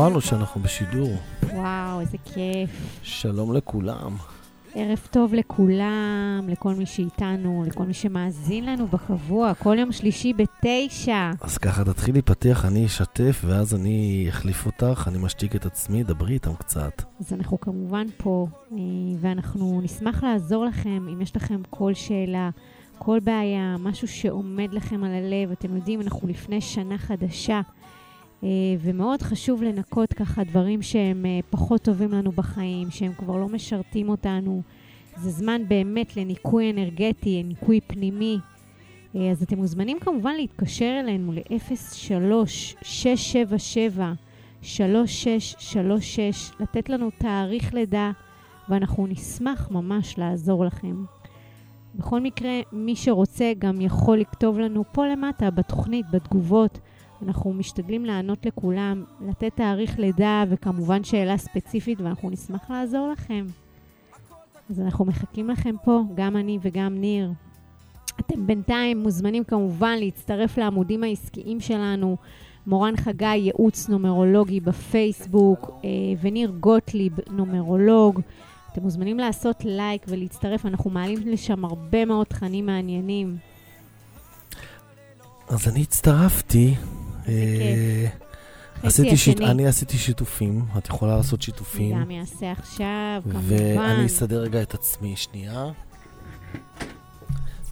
מורן או שאנחנו בשידור? וואו, איזה כיף. שלום לכולם. ערב טוב לכולם, לכל מי שאיתנו, לכל מי שמאזין לנו בקבוע, כל יום שלישי בתשע. אז ככה, תתחילי פתיח, אני אשתף, ואז אני אחליף אותך, אני משתיק את עצמי, דברי איתם קצת. אז אנחנו כמובן פה, אה, ואנחנו נשמח לעזור לכם אם יש לכם כל שאלה, כל בעיה, משהו שעומד לכם על הלב. אתם יודעים, אנחנו לפני שנה חדשה. אה, ומאוד חשוב לנקות ככה דברים שהם אה, פחות טובים לנו בחיים, שהם כבר לא משרתים אותנו. זה זמן באמת לניקוי אנרגטי, ניקוי פנימי. אה, אז אתם מוזמנים כמובן להתקשר אלינו ל-03-677-3636, לתת לנו תאריך לידה, ואנחנו נשמח ממש לעזור לכם. בכל מקרה, מי שרוצה גם יכול לכתוב לנו פה למטה, בתוכנית, בתגובות. אנחנו משתדלים לענות לכולם, לתת תאריך לידה וכמובן שאלה ספציפית, ואנחנו נשמח לעזור לכם. אז אנחנו מחכים לכם פה, גם אני וגם ניר. אתם בינתיים מוזמנים כמובן להצטרף לעמודים העסקיים שלנו, מורן חגי, ייעוץ נומרולוגי בפייסבוק, אה, וניר גוטליב, נומרולוג. אתם מוזמנים לעשות לייק ולהצטרף, אנחנו מעלים לשם הרבה מאוד תכנים מעניינים. אז אני הצטרפתי. אה, עשיתי שיט, אני עשיתי שיתופים, את יכולה לעשות שיתופים. גם אעשה עכשיו, כמובן. ואני אסדר רגע את עצמי שנייה.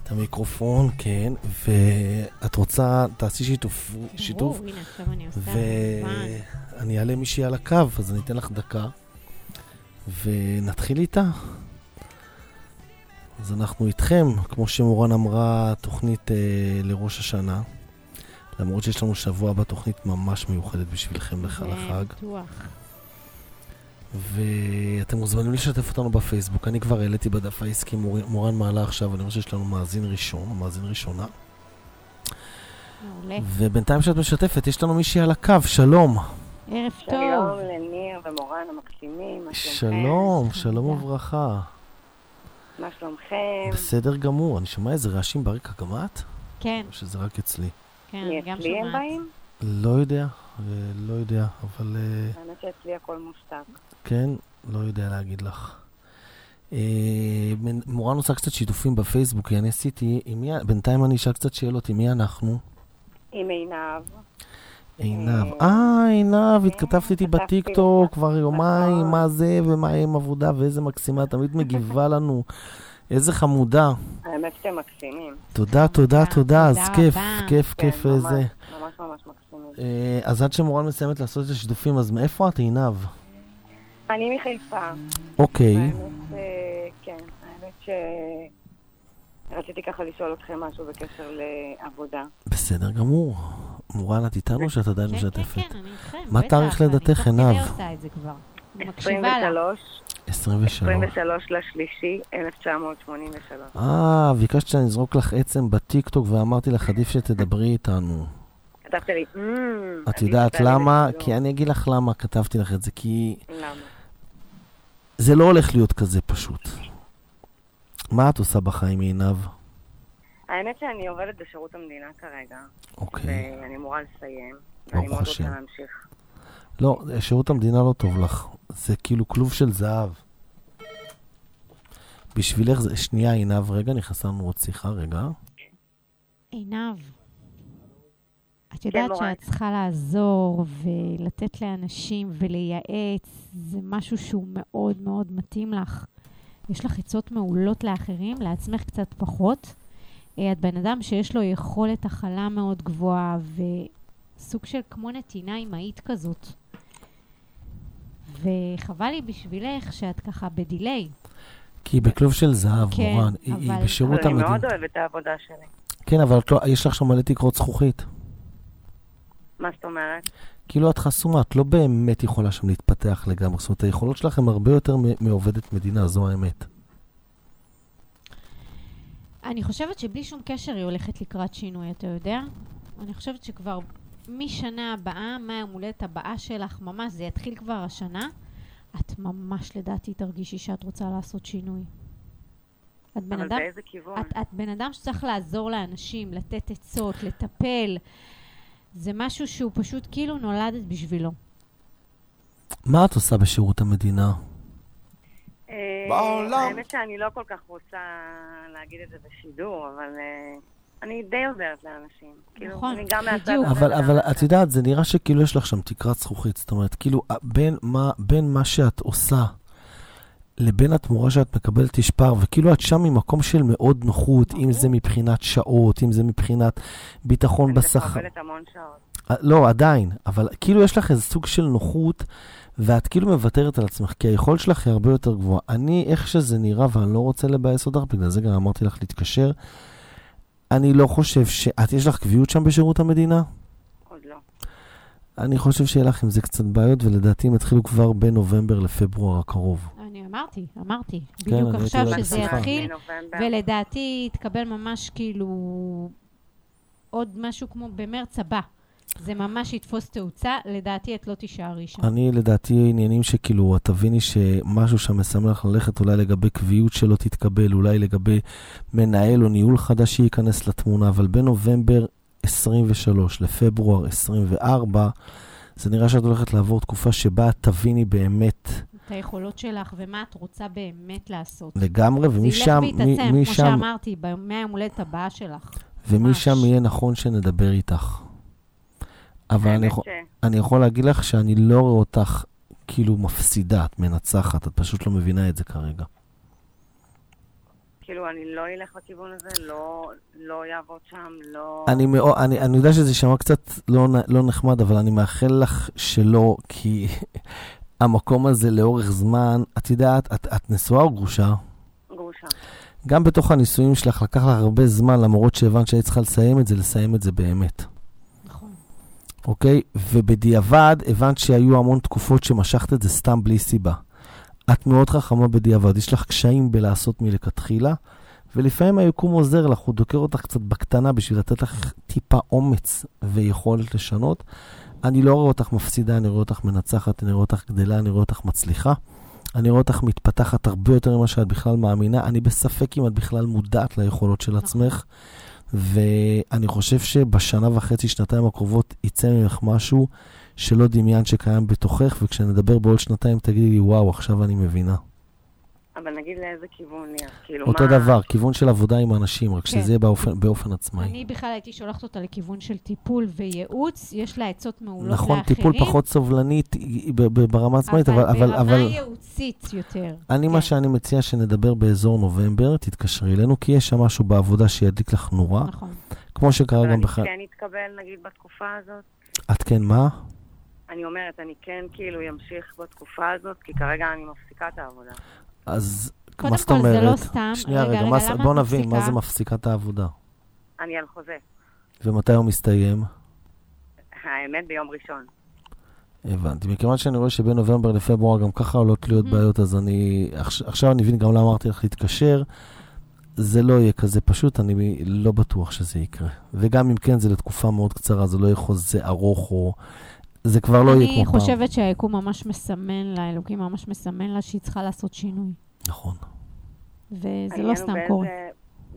את המיקרופון, כן, ואת רוצה, תעשי שיתוף, שיתוף, הנה, עכשיו אני עושה, ואני אעלה מישהי על הקו, אז אני אתן לך דקה, ונתחיל איתה. אז אנחנו איתכם, כמו שמורן אמרה, תוכנית אה, לראש השנה. למרות שיש לנו שבוע בתוכנית ממש מיוחדת בשבילכם לחג החג. בטוח. ואתם מוזמנים לשתף אותנו בפייסבוק. אני כבר העליתי בדף העסקי, מור... מורן מעלה עכשיו, אני רואה שיש לנו מאזין ראשון, מאזין ראשונה. מעולה. ובינתיים שאת משתפת, יש לנו מישהי על הקו, שלום. ערב טוב. שלום לניר ומורן המקסימים, מה שלומכם? שלום, שלום וברכה. מה שלומכם? בסדר גמור, אני שומע איזה רעשים ברקע, גם את? כן, או שזה רק אצלי? כן, אני גם הם שומעת. באים? לא יודע, לא יודע, אבל... אה, האמת שאצלי הכל מושתק. כן, לא יודע להגיד לך. אה, מורן עושה קצת שיתופים בפייסבוק, כי אני עשיתי, בינתיים אני אשאל קצת שאלות, עם מי אנחנו? עם עינב. עינב. אה, אה, עינב, התכתבת איתי בטיקטוק. כבר יומיים, נכון. מה זה ומה עם עבודה ואיזה מקסימה, תמיד מגיבה לנו. איזה חמודה. האמת שאתם מקסימים. תודה, תודה, תודה, אז כיף. כיף, כן, כיף ממש, זה. ממש ממש מקסימים. אה, אז עד שמורן מסיימת לעשות את השיתופים, אז מאיפה את, עינב? אני מחיפה. אוקיי. אה, כן, האמת ש... רציתי ככה לשאול אתכם משהו בקשר לעבודה. בסדר גמור. מורן, את איתנו או שאת עדיין כן, משתפת? כן, כן, אני איתכם. מה תאריך לידתך, עינב? עושה את זה כבר. אני מקשיבה לה. 23, 23. 23 לשלישי, 1983. אה, ביקשת שאני אזרוק לך עצם בטיקטוק ואמרתי לך, עדיף שתדברי איתנו. כתבת לי, "אמ, את יודעת למה? לשידור." כי אני אגיד לך למה כתבתי לך את זה, כי למה? זה לא הולך להיות כזה פשוט. מה את עושה בחיים, עינב? האמת שאני עובדת בשירות המדינה כרגע, אוקיי. ואני אמורה לסיים, ברוך ואני מאוד השם. רוצה להמשיך. לא, שירות המדינה לא טוב לך. זה כאילו כלוב של זהב. בשבילך זה... שנייה, עינב, רגע, נכנסה לנו עוד שיחה, רגע. עינב, את יודעת מורן. שאת צריכה לעזור ולתת לאנשים ולייעץ, זה משהו שהוא מאוד מאוד מתאים לך. יש לך עצות מעולות לאחרים, לעצמך קצת פחות. אה, את בן אדם שיש לו יכולת הכלה מאוד גבוהה וסוג של כמו נתינה אמהית כזאת. וחבל לי בשבילך שאת ככה בדיליי. כי היא בכלוב של זהב, כן, מורן. היא- היא אבל- בשירות אני המדינה. מאוד אוהבת את העבודה שלי. כן, אבל את לא, יש לך שם מלא תקרות זכוכית. מה זאת אומרת? כאילו את חסומה, את לא באמת יכולה שם להתפתח לגמרי. זאת אומרת, היכולות שלך הן הרבה יותר מעובדת מדינה, זו האמת. אני חושבת שבלי שום קשר היא הולכת לקראת שינוי, אתה יודע? אני חושבת שכבר משנה הבאה, מהיום הולדת הבאה שלך, ממש, זה יתחיל כבר השנה, את ממש לדעתי תרגישי שאת רוצה לעשות שינוי. את בן אבל אדם, באיזה כיוון? את, את בן אדם שצריך לעזור לאנשים, לתת עצות, לטפל. זה משהו שהוא פשוט כאילו נולדת בשבילו. מה את עושה בשירות המדינה? אה, בעולם. האמת שאני לא כל כך רוצה להגיד את זה בשידור, אבל אה, אני די עוזרת לאנשים. כאילו, נכון, אני גם בדיוק. אבל, אבל. את יודעת, זה נראה שכאילו יש לך שם תקרת זכוכית. זאת אומרת, כאילו, בין מה, בין מה שאת עושה לבין התמורה שאת מקבלת יש פער, וכאילו את שם ממקום של מאוד נוחות, אם זה מבחינת שעות, אם זה מבחינת ביטחון אני בשכר. מקבלת המון שעות. אה, לא, עדיין, אבל כאילו יש לך איזה סוג של נוחות, ואת כאילו מוותרת על עצמך, כי היכולת שלך היא הרבה יותר גבוהה. אני, איך שזה נראה, ואני לא רוצה לבאס אותך, בגלל זה גם אמרתי לך להתקשר, אני לא חושב ש... את, יש לך קביעות שם בשירות המדינה? עוד לא. אני חושב שיהיה לך עם זה קצת בעיות, ולדעתי הם יתחילו כבר בין נובמבר לפברואר הקרוב. אני אמרתי, אמרתי. כן, בדיוק עכשיו שזה בשיחה. יתחיל. ולדעתי יתקבל ממש כאילו עוד משהו כמו במרץ הבא. זה ממש יתפוס תאוצה, לדעתי את לא תישארי שם. אני, לדעתי, עניינים שכאילו, את תביני שמשהו שם לך ללכת אולי לגבי קביעות שלא תתקבל, אולי לגבי מנהל או ניהול חדש שייכנס לתמונה, אבל בין נובמבר 23 לפברואר 24, זה נראה שאת הולכת לעבור תקופה שבה את תביני באמת את היכולות שלך ומה את רוצה באמת לעשות. לגמרי, זה ומשם, ילך מ- ויתעצם, כמו שאמרתי, מהיום הולדת הבאה שלך. ומשם. יהיה נכון שנדבר איתך. אבל אני יכול, ש- אני יכול להגיד לך שאני לא רואה אותך כאילו מפסידה, את מנצחת, את פשוט לא מבינה את זה כרגע. כאילו, אני לא אלך לכיוון הזה, לא- לא יעבוד שם, לא... אני, מאו, אני, אני יודע שזה יישמע קצת לא, לא נחמד, אבל אני מאחל לך שלא, כי המקום הזה לאורך זמן, את יודעת, את, את נשואה או גרושה? גרושה. גם בתוך הנישואים שלך לקח לך הרבה זמן, למרות שהבנת שהיית צריכה לסיים את זה, לסיים את זה באמת. אוקיי? ובדיעבד הבנת שהיו המון תקופות שמשכת את זה סתם בלי סיבה. את מאוד חכמה בדיעבד, יש לך קשיים בלעשות מלכתחילה, ולפעמים היקום עוזר לך, הוא דוקר אותך קצת בקטנה בשביל לתת לך טיפה אומץ ויכולת לשנות. אני לא רואה אותך מפסידה, אני רואה אותך מנצחת, אני רואה אותך גדלה, אני רואה אותך מצליחה. אני רואה אותך מתפתחת הרבה יותר ממה שאת בכלל מאמינה. אני בספק אם את בכלל מודעת ליכולות של. עצמך, ואני חושב שבשנה וחצי, שנתיים הקרובות, יצא ממך משהו שלא דמיינת שקיים בתוכך, וכשנדבר בעוד שנתיים תגידי לי, וואו, עכשיו אני מבינה. אבל נגיד לאיזה כיוון נהיה, כאילו, אותו מה... דבר, כיוון של עבודה עם האנשים, רק כן. שזה יהיה באופן, באופן עצמאי. אני בכלל הייתי שולחת אותה לכיוון של טיפול וייעוץ, יש לה עצות מעולות נכון, לאחרים. טיפול פחות סובלנית ברמה עצמאית, אבל, אבל, ברמה אבל ייעוצית יותר. אני, כן. מה שאני מציע שנדבר באזור נובמבר, תתקשרי אלינו, כי יש שם משהו בעבודה שידליק לך נורה, נכון. כמו שקרה אבל גם אני בכלל. כן אתקבל, נגיד, בתקופה הזאת. את כן, מה? אני אומרת, אני כן כאילו אמשיך בתקופה הזאת, כי כרגע אני מפסיקה את העבודה. אז קודם מה זאת כל, זה לא אומרת? סתם. שנייה, רגע, רגע, רגע, מה זה- למה בוא את נבין, מה מפסיקה? זה מפסיקת העבודה? אני על חוזה. ומתי הוא מסתיים? האמת, ביום ראשון. הבנתי. מכיוון שאני רואה שבין נובמבר לפברואר גם ככה עולות להיות Mhm. בעיות, אז אני... עכש- עכשיו אני מבין גם למה אמרתי לך להתקשר. זה לא יהיה כזה פשוט, אני לא בטוח שזה יקרה. וגם אם כן, זה לתקופה מאוד קצרה, זה לא יהיה חוזה ארוך או... זה כבר לא יהיה אני כמו פעם. חושבת שהיקום ממש מסמן לה, אלוקים ממש מסמן לה שהיא צריכה לעשות שינוי. נכון. וזה לא סתם קורה.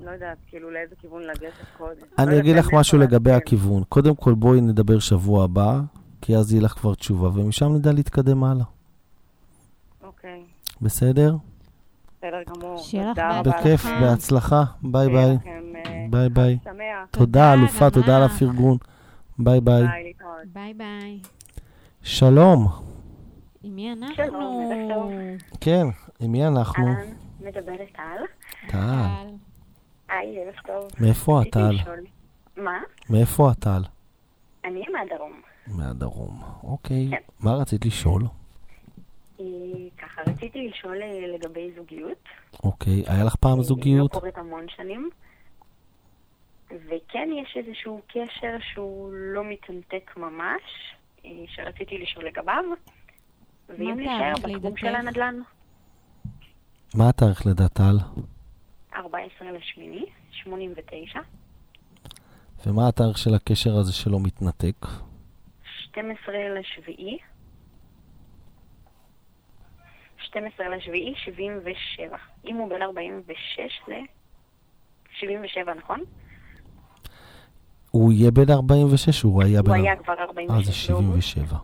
לא יודעת, כאילו לאיזה כיוון לגשת קודם. לא אני יודעת אגיד לך משהו לגבי. הכיוון. קודם כל, בואי נדבר שבוע הבא, כי אז יהיה לך כבר תשובה, ומשם נדע להתקדם הלאה. אוקיי, בסדר? בסדר גמור. שיהיה לך רבה בכיף. בהצלחה. ביי ביי. אה, ביי ביי. תודה, אלופה, תודה על. הפרגון. ביי ביי. ביי ביי. שלום. עם מי אנחנו? שלום, ערב טוב. כן, עם מי אנחנו? אהלן, מדברת טל. טל. טל. היי, ערב טוב. מאיפה הטל? לשאול- מה? מאיפה הטל? אני מהדרום. מהדרום. אוקיי. כן. מה רצית לשאול? אה, ככה, רציתי לשאול אה, לגבי זוגיות. אוקיי. היה לך פעם זוגיות? לא קורית המון שנים. וכן יש איזשהו קשר שהוא לא מתנתק ממש, שרציתי לשאול לגביו. ואם להישאר תאריך בתחום? של הנדל"ן. מה התאריך לידת טל? 14 לשמיני, 89, ומה התאריך של הקשר הזה שלא מתנתק? 12 לשביעי, 12 לשביעי, 77. אם הוא בן 46 זה 77, נכון? הוא יהיה בן 46? הוא היה בן... הוא היה כבר אה, 46 זה באוגוסט. 77.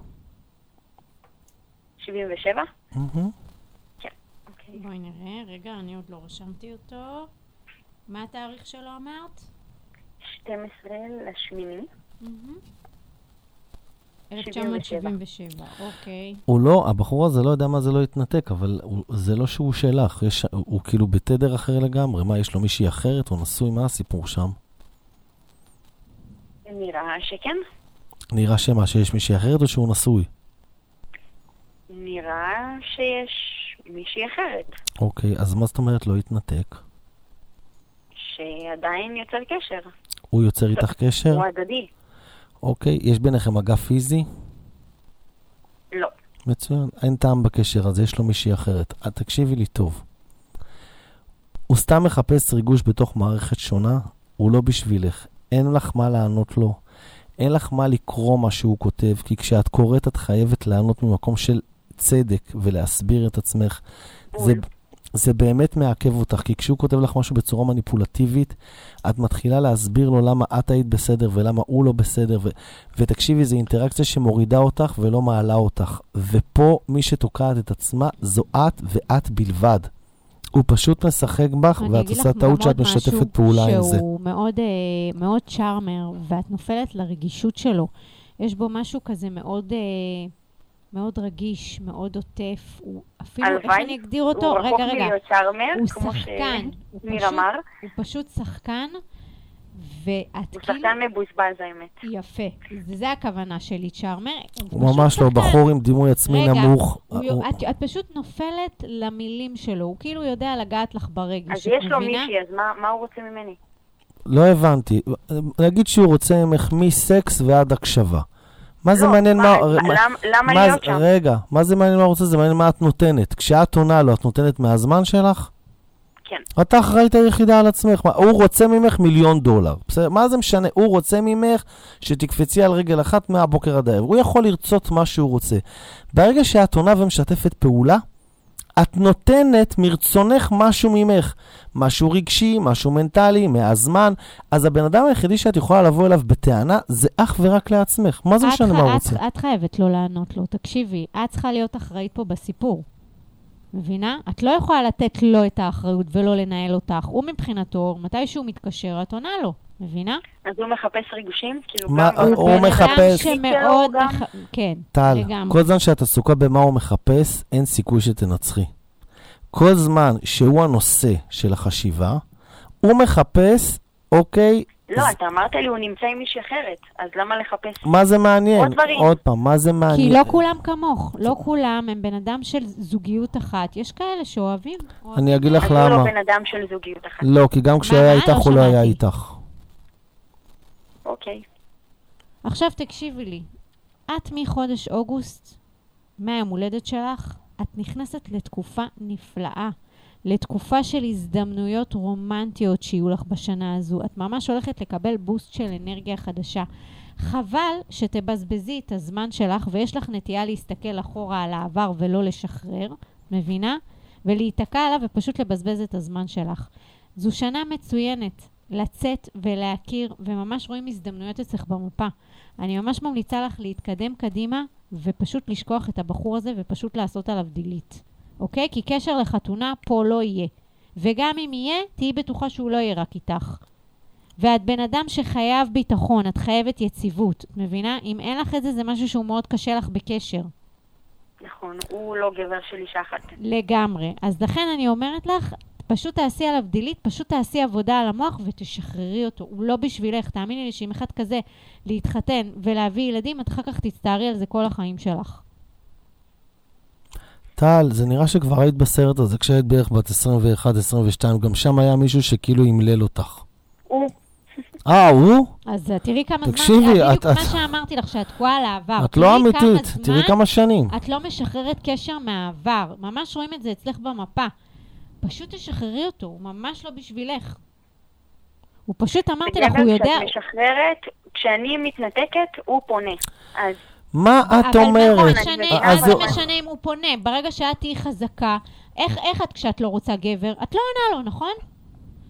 77? מהמם. אוקיי. בואי נראה, רגע, אני עוד לא רשמתי אותו. מה התאריך שלו אמרת? 12 לשמיני. 1977, אוקיי. הוא לא, הבחור הזה לא יודע מה זה לא התנתק, אבל הוא, זה לא שהוא שלך, יש, הוא, הוא כאילו בתדר אחר לגמרי. מה, יש לו מישהי אחרת? הוא נשוי? מה הסיפור שם? נראה שכן. נראה שמה, שיש מישהי אחרת או שהוא נשוי? נראה שיש מישהי אחרת אוקיי, אז מה זאת אומרת לא התנתק? שעדיין יוצר קשר. הוא יוצר איתך קשר? הוא הדדי. אוקיי, יש ביניכם מגע פיזי? לא. מצוין, אין טעם בקשר הזה, יש לו מישהי אחרת. אה, תקשיבי לי טוב. הוא סתם מחפש ריגוש בתוך מערכת שונה, הוא לא בשבילך. אין לך מה לענות לו. אין לך מה לקרוא מה שהוא כותב, כי כשאת קוראת את חייבת לענות ממקום של צדק ולהסביר את עצמך. זה. זה באמת מעכב אותך, כי כשהוא כותב לך משהו בצורה מניפולטיבית, את מתחילה להסביר לו למה את היית בסדר ולמה הוא לא בסדר, ו- ותקשיבי, זו אינטראקציה שמורידה אותך ולא מעלה אותך. ופה מי שתוקעת את עצמה זו את ואת בלבד. הוא פשוט משחק בך, ואת עושה טעות שאת משתפת פעולה עם זה. שהוא מאוד, אה, מאוד צ'ארמר, ואת נופלת לרגישות שלו. יש בו משהו כזה מאוד, אה, מאוד רגיש, מאוד עוטף. הוא אפילו, איך. אני אגדיר אותו? הוא רגע, רחוק רגע. מלהיות צ'ארמר, הוא כמו. הוא שניר פשוט- אמר. הוא פשוט שחקן, ואת הוא כאילו... שחקן מבוזבז האמת. יפה. זה, זה הכוונה שלי, צ'ארמר. הוא ממש לא בחור עם דימוי עצמי רגע, נמוך. הוא, הוא- את, פשוט נופלת למילים שלו, הוא כאילו יודע לגעת לך ברגש. אז יש לו? מישהי, אז מה- הוא רוצה ממני? לא הבנתי. נגיד שהוא רוצה ממך מסקס ועד הקשבה. מה זה לא, מעניין מה... מה- מה- למ- למה מה להיות שם? רגע, מה זה מעניין מה הוא רוצה? זה מעניין מה את נותנת. כשאת עונה לו, את נותנת מהזמן שלך? כן. את האחראית היחידה על עצמך. מה, הוא רוצה ממך מיליון דולר. בסדר? מה זה משנה? הוא רוצה ממך שתקפצי על רגל אחת מהבוקר עד הערב. הוא יכול לרצות מה שהוא רוצה. ברגע שאת עונה ומשתפת פעולה, את נותנת מרצונך משהו ממך. משהו רגשי, משהו מנטלי, מהזמן. אז הבן אדם היחידי שאת יכולה לבוא אליו בטענה, זה אך ורק לעצמך. מה זה משנה מה הוא רוצה? את חייבת לא לענות לו. תקשיבי, את צריכה להיות אחראית פה בסיפור. מבינה? את לא יכולה לתת לו את האחריות ולא לנהל אותך. הוא מבחינתו, מתי שהוא מתקשר, את עונה לו. מבינה? אז הוא מחפש ריגושים? כאילו מה- גם... הוא אדם מחפש- שמאוד... גם- מח... כן, טל, לגמרי. כל זמן שאת עסוקה במה הוא מחפש, אין סיכוי שתנצחי. כל זמן שהוא הנושא של החשיבה, הוא מחפש, אוקיי, לא, אתה אמרת לי, הוא נמצא עם מישהי אחרת, אז למה לחפש? מה זה מעניין? עוד דברים. עוד פעם, מה זה מעניין? כי לא כולם כמוך. לא כולם הם בן אדם של זוגיות אחת. יש כאלה שאוהבים. אוהבים. אני אגיד לך אז הוא לא למה. בן אדם של זוגיות אחת. לא, כי גם כשהוא היה מה? איתך, לא הוא לא היה. איתך. אוקיי. עכשיו תקשיבי לי, את מחודש אוגוסט, מהיום הולדת שלך, את נכנסת לתקופה נפלאה. לתקופה של הזדמנויות רומנטיות שיהיו לך בשנה הזו. את ממש הולכת לקבל בוסט של אנרגיה חדשה. חבל שתבזבזי את הזמן שלך, ויש לך נטייה להסתכל אחורה על העבר ולא לשחרר, מבינה? ולהיתקע עליו ופשוט לבזבז את הזמן שלך. זו שנה מצוינת לצאת ולהכיר, וממש רואים הזדמנויות אצלך במפה. אני ממש ממליצה לך להתקדם קדימה, ופשוט לשכוח את הבחור הזה, ופשוט לעשות עליו דילית. אוקיי? כי קשר לחתונה פה לא יהיה. וגם אם יהיה, תהיי בטוחה שהוא לא יהיה רק איתך. ואת בן אדם שחייב ביטחון, את חייבת יציבות, את מבינה? אם אין לך את זה, זה משהו שהוא מאוד קשה לך בקשר. נכון, הוא לא גבר של אישה אחת. לגמרי. אז לכן אני אומרת לך, פשוט תעשי עליו דילית, פשוט תעשי עבודה על המוח ותשחררי אותו. הוא לא בשבילך. תאמיני לי שאם אחד כזה להתחתן ולהביא ילדים, את אחר כך תצטערי על זה כל החיים שלך. טל, זה נראה שכבר היית בסרט הזה כשהיית בערך בת 21-22, גם שם היה מישהו שכאילו ימלל אותך. הוא, אה, הוא? אז אה, תראי כמה תקשיבי, זמן, בדיוק את- מה את- שאמרתי לך, שאת תקועה על העבר. את לא אמיתית, כמה תראי כמה שנים. את לא משחררת קשר מהעבר. ממש רואים את זה אצלך במפה. פשוט תשחררי אותו, הוא ממש לא בשבילך. הוא פשוט, אמרתי לך, הוא יודע... כשאת משחררת, כשאני מתנתקת, הוא פונה. אז מה את אבל מה אומרת? אז זה משנה אם הוא פונה? ברגע שאת תהיי חזקה, איך, איך את כשאת לא רוצה גבר? את לא עונה לו, נכון?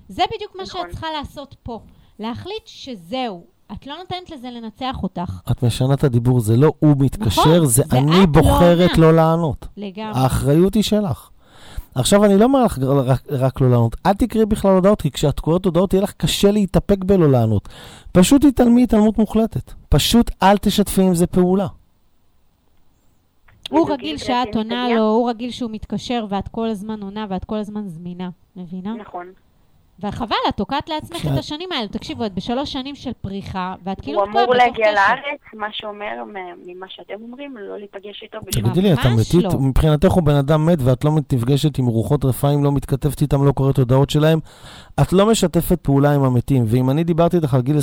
זה בדיוק מה נכון. שאת צריכה לעשות פה. להחליט שזהו, את לא נותנת לזה לנצח אותך. את משנה את הדיבור, זה לא הוא מתקשר, נכון, זה זה אני לא בוחרת. לא לענות. לגמרי. האחריות היא שלך. עכשיו, אני לא אומר לך רק, רק לא לענות, אל תקראי בכלל הודעות, כי כשאת קוראת הודעות יהיה לך קשה להתאפק בלא לענות. פשוט תתעלמי התעלמות מוחלטת. פשוט אל תשתפי עם זה פעולה. הוא רגיל שאת רצינית עונה? לו, הוא רגיל שהוא מתקשר ואת כל הזמן עונה ואת כל הזמן זמינה, מבינה? נכון. וחבל, את תוקעת לעצמך כן. את השנים האלה. תקשיבו, את בשלוש שנים של פריחה, ואת כאילו הוא אמור להגיע. לארץ, מה שאומר ממה שאתם אומרים, לא להיפגש איתו בשום... תגידי לי, את אמיתית? לא. מבחינתך הוא בן אדם מת ואת לא נפגשת עם רוחות רפאים, לא מתכתבת איתם, לא קוראת הודעות שלהם. את לא משתפת פעולה עם המתים. ואם אני דיברתי איתך על גיל 21-22,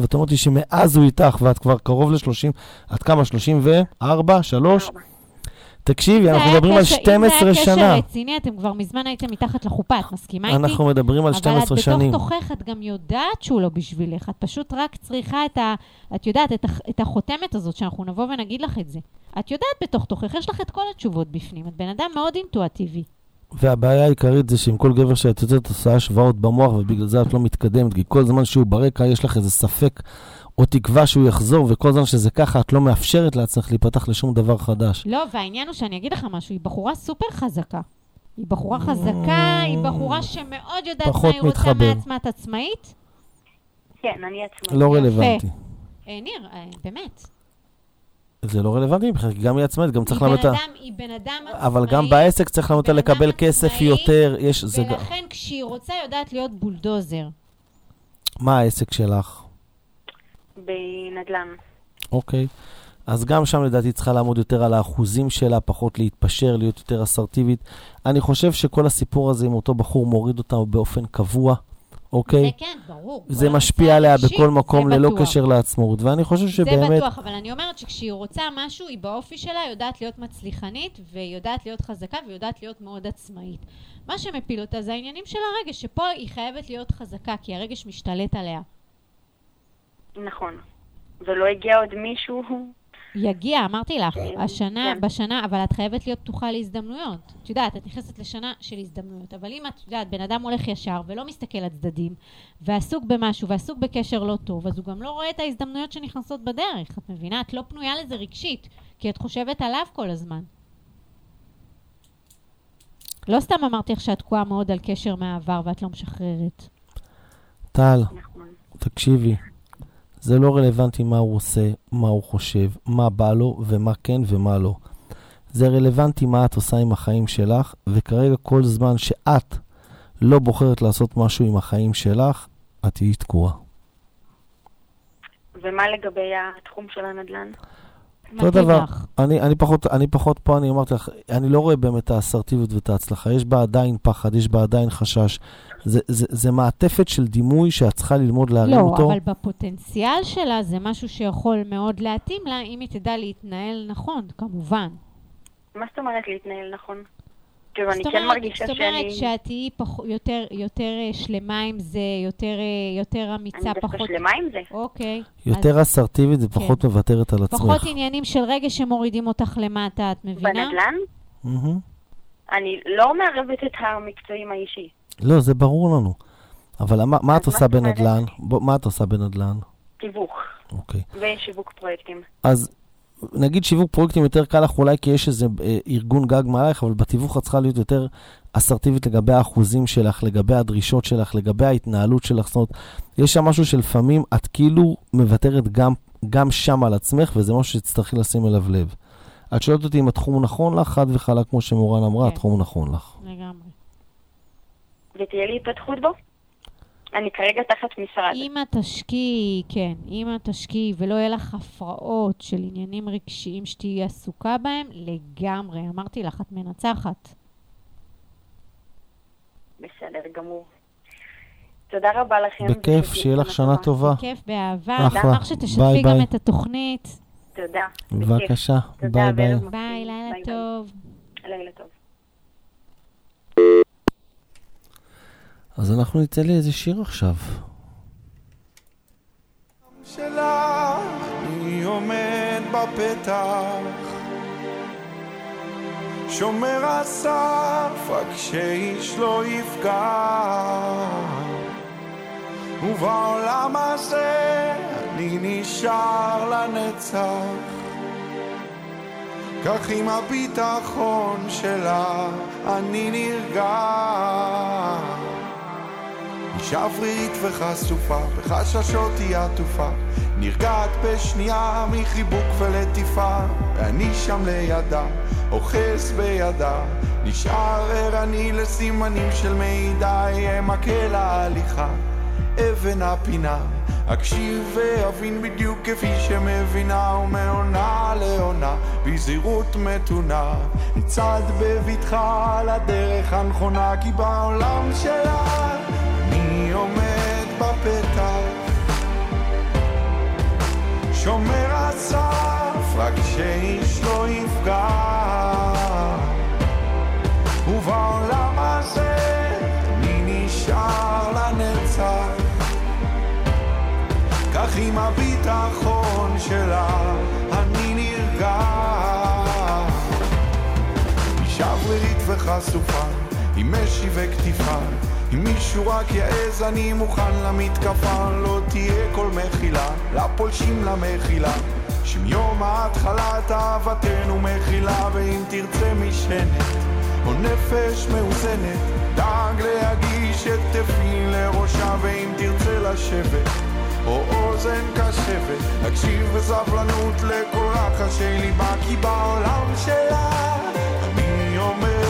ואת אומרת לי שמאז הוא איתך ואת כבר קרוב ל-30, את כמה? 34? 3? ארבע. תקשיבי, אנחנו מדברים על קשר- 12 אם זה שנה. היה קשר רציני, אתם כבר מזמן הייתם מתחת לחופה, את מסכימה איתי? אנחנו מדברים על 12 שנים. אבל את בתוך תוכך, את גם יודעת שהוא לא בשבילך. את פשוט רק צריכה את ה... את יודעת, את, הח- את החותמת הזאת, שאנחנו נבוא ונגיד לך את זה. את יודעת בתוך תוכך, יש לך את כל התשובות בפנים. את בן אדם מאוד אינטואטיבי. והבעיה העיקרית זה שעם כל גבר שאת יוצאת עושה השוואות במוח, ובגלל זה את לא מתקדמת, כי כל זמן שהוא ברקע יש לך איזה ספק או תקווה שהוא יחזור, וכל זמן שזה ככה, את לא מאפשרת לעצמך להיפתח לשום דבר חדש. לא, והעניין הוא שאני אגיד לך משהו, היא בחורה סופר חזקה. היא בחורה חזקה, היא בחורה שמאוד יודעת מה היא רוצה מתחבר. מעצמה. את עצמאית? כן, אני עצמאית. לא רלוונטי. אה, ניר, אה, באמת. זה לא רלוונטי מבחינת, כי גם היא עצמאית, גם צריך ללמד אותה. אדם, היא בן אדם עצמאי. אבל גם בעסק צריך ללמד אותה בן אדם לקבל כסף יותר, יש, זה גם... ולכן כשהיא רוצה, היא יודעת להיות בולדוזר. מה העסק שלך? בנדל"ן. אוקיי. אז גם שם לדעתי צריכה לעמוד יותר על האחוזים שלה, פחות להתפשר, להיות יותר אסרטיבית. אני חושב שכל הסיפור הזה עם אותו בחור מוריד אותה באופן קבוע, אוקיי? זה כן, ברור. זה משפיע הנושא עליה הרגשי, בכל מקום זה ללא בטוח. קשר לעצמאות, ואני חושב זה שבאמת... בטוח, אבל אני אומרת שכשהיא רוצה משהו, היא באופי שלה יודעת להיות מצליחנית, ויודעת להיות חזקה, ויודעת להיות מאוד עצמאית. מה שמפיל אותה זה העניינים של הרגש, שפה היא חייבת להיות חזקה, כי הרגש משתלט עליה. נכון. ולא הגיע עוד מישהו... יגיע, אמרתי לך, כן, השנה, כן. בשנה, אבל את חייבת להיות פתוחה להזדמנויות. את יודעת, את נכנסת לשנה של הזדמנויות, אבל אם את יודעת, בן אדם הולך ישר ולא מסתכל לצדדים, ועסוק במשהו, ועסוק בקשר לא טוב, אז הוא גם לא רואה את ההזדמנויות שנכנסות בדרך. את מבינה? את לא פנויה לזה רגשית, כי את חושבת עליו כל הזמן. לא סתם אמרתי לך שאת תקועה מאוד על קשר מהעבר ואת לא משחררת. טל, נכון. תקשיבי, זה לא רלוונטי מה הוא עושה, מה הוא חושב, מה בא לו ומה כן ומה לא. זה רלוונטי מה את עושה עם החיים שלך, וכרגע כל זמן שאת לא בוחרת לעשות משהו עם החיים שלך, את תהיי תקועה. ומה לגבי התחום של הנדל"ן? אותו דבר. אני, אני, פחות, אני פחות פה, אני אמרתי לך, אני לא רואה באמת את האסרטיביות ואת ההצלחה. יש בה עדיין פחד, יש בה עדיין חשש. זה, זה, זה מעטפת של דימוי שאת צריכה ללמוד להרים לא, אותו. אבל בפוטנציאל שלה זה משהו שיכול מאוד להתאים לה, אם היא תדע להתנהל נכון, כמובן. מה זאת אומרת להתנהל נכון? כאילו, אני זאת כן זאת שאני... אומרת שאת תהיי פח- יותר, יותר אה, שלמה עם זה, יותר, אה, יותר אמיצה, אני דווקא פחות... שלמה עם זה. אוקיי. יותר אסרטיבית ופחות מוותרת על אז עצמך. פחות עניינים של רגש שמורידים אותך למטה, את מבינה? בנדל"ן, מהמם. אני לא מערבת את המקצועי עם האישי. לא, זה ברור לנו. אבל מה, מה את מה עושה? בנדל"ן? בוא, מה את עושה בנדל"ן? תיווך אוקיי. ושיווק פרויקטים. אז נגיד שיווק פרויקטים יותר קל לך אולי כי יש איזה אה, ארגון גג מעלייך, אבל בתיווך את צריכה להיות יותר אסרטיבית לגבי האחוזים שלך, לגבי הדרישות שלך, לגבי ההתנהלות שלך. זאת אומרת, יש שם משהו שלפעמים את כאילו מוותרת גם, גם שם על עצמך, וזה משהו שתצטרכי לשים אליו לב. את שואלת אותי אם התחום נכון לך, חד וחלק, כמו שמורן אמרה, כן. התחום נכון לך. לגמרי. ותהיה לי התפתחות בו? אני כרגע תחת משרד. אם את תשקיעי, כן, אם את תשקיעי ולא יהיה לך הפרעות של עניינים רגשיים שתהיי עסוקה בהם, לגמרי. אמרתי לך, את מנצחת. בסדר גמור. תודה רבה לכם. בכיף, שיהיה לך שנה טובה. כיף, באהבה. אחלה. אשמח שתשתפי ביי, גם ביי. את התוכנית. תודה. בכיף. בבקשה, ביי ביי. ביי, לילה ביי, ביי. טוב. לילה טוב. אז אנחנו נצא לאיזה שיר עכשיו. שלך, אני עומד בפתח, שומר הסף, רק שאיש לא יפגע. ובעולם הזה אני נשאר לנצח. כך עם הביטחון שלה אני נרגע. אישה אוורירית וחשופה, בחששות היא עטופה, נרגעת בשנייה מחיבוק ולטיפה, ואני שם לידה, אוחז בידה, נשאר ערני לסימנים של מידע, יהיה מקל ההליכה, אבן הפינה. אקשיב ואבין בדיוק כפי שמבינה ומעונה לעונה בזהירות מתונה. נצעד בבטחה על הדרך הנכונה כי בעולם שלה שומר הסף רק שאיש לא יפגע ובעולם הזה אני נשאר לנצח כך עם הביטחון שלה אני נרגע. אישה אוורירית וחשופה, עם משי וכתיפה, אם מישהו רק יעז אני מוכן למתקפה, לא תהיה כל מחילה, לפולשים למחילה. שמיום ההתחלה תאוותנו מכילה, ואם תרצה משענת או נפש מאוזנת, דאג להגיש את תפי לראשה, ואם תרצה לשבת או אוזן קשבת, אקשיב בסבלנות לכל רחשי ליבה, כי בעולם שלה אני עומד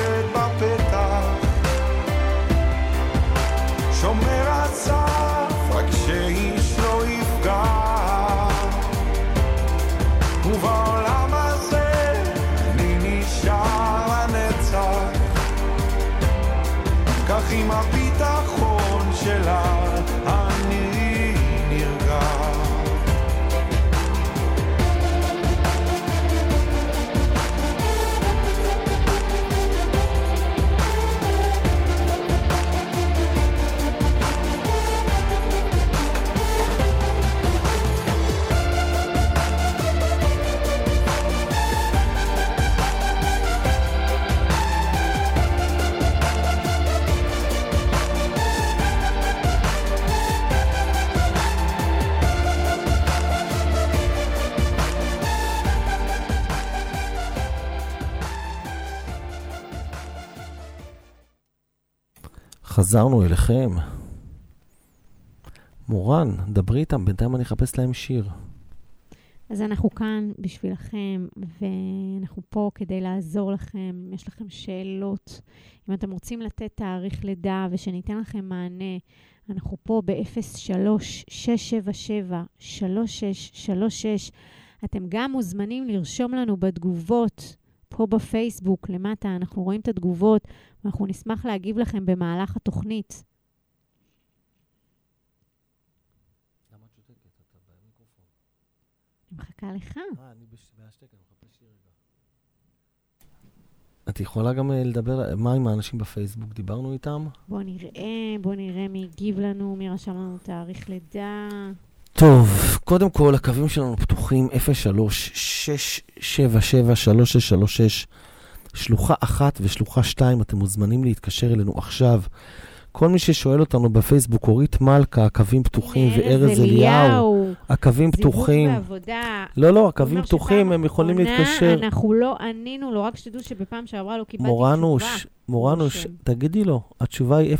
חזרנו אליכם. מורן, דברי איתם, בינתיים אני אחפש להם שיר. אז אנחנו כאן בשבילכם, ואנחנו פה כדי לעזור לכם. אם יש לכם שאלות, אם אתם רוצים לתת תאריך לידה ושניתן לכם מענה, אנחנו פה ב-03-677-3636. אתם גם מוזמנים לרשום לנו בתגובות פה בפייסבוק למטה, אנחנו רואים את התגובות, ואנחנו נשמח להגיב לכם במהלך התוכנית. אני מחכה לך. את יכולה גם אה, לדבר, מה עם האנשים בפייסבוק? דיברנו איתם? בואו נראה, בואו נראה מי הגיב לנו, מי רשם לנו תאריך לידה. טוב, קודם כל, הקווים שלנו פתוחים 03-677-3636, שלוחה אחת ושלוחה שתיים, אתם מוזמנים להתקשר אלינו עכשיו. כל מי ששואל אותנו בפייסבוק, אורית מלכה, הקווים פתוחים, וארז אליהו, הקווים פתוחים. זיווג בעבודה. לא, לא, הקווים פתוחים, הם יכולים להתקשר. אנחנו לא ענינו לו, רק שתדעו שבפעם שעברה לא קיבלתי מורנוש, תשובה. מורנוש. תגידי לו, התשובה היא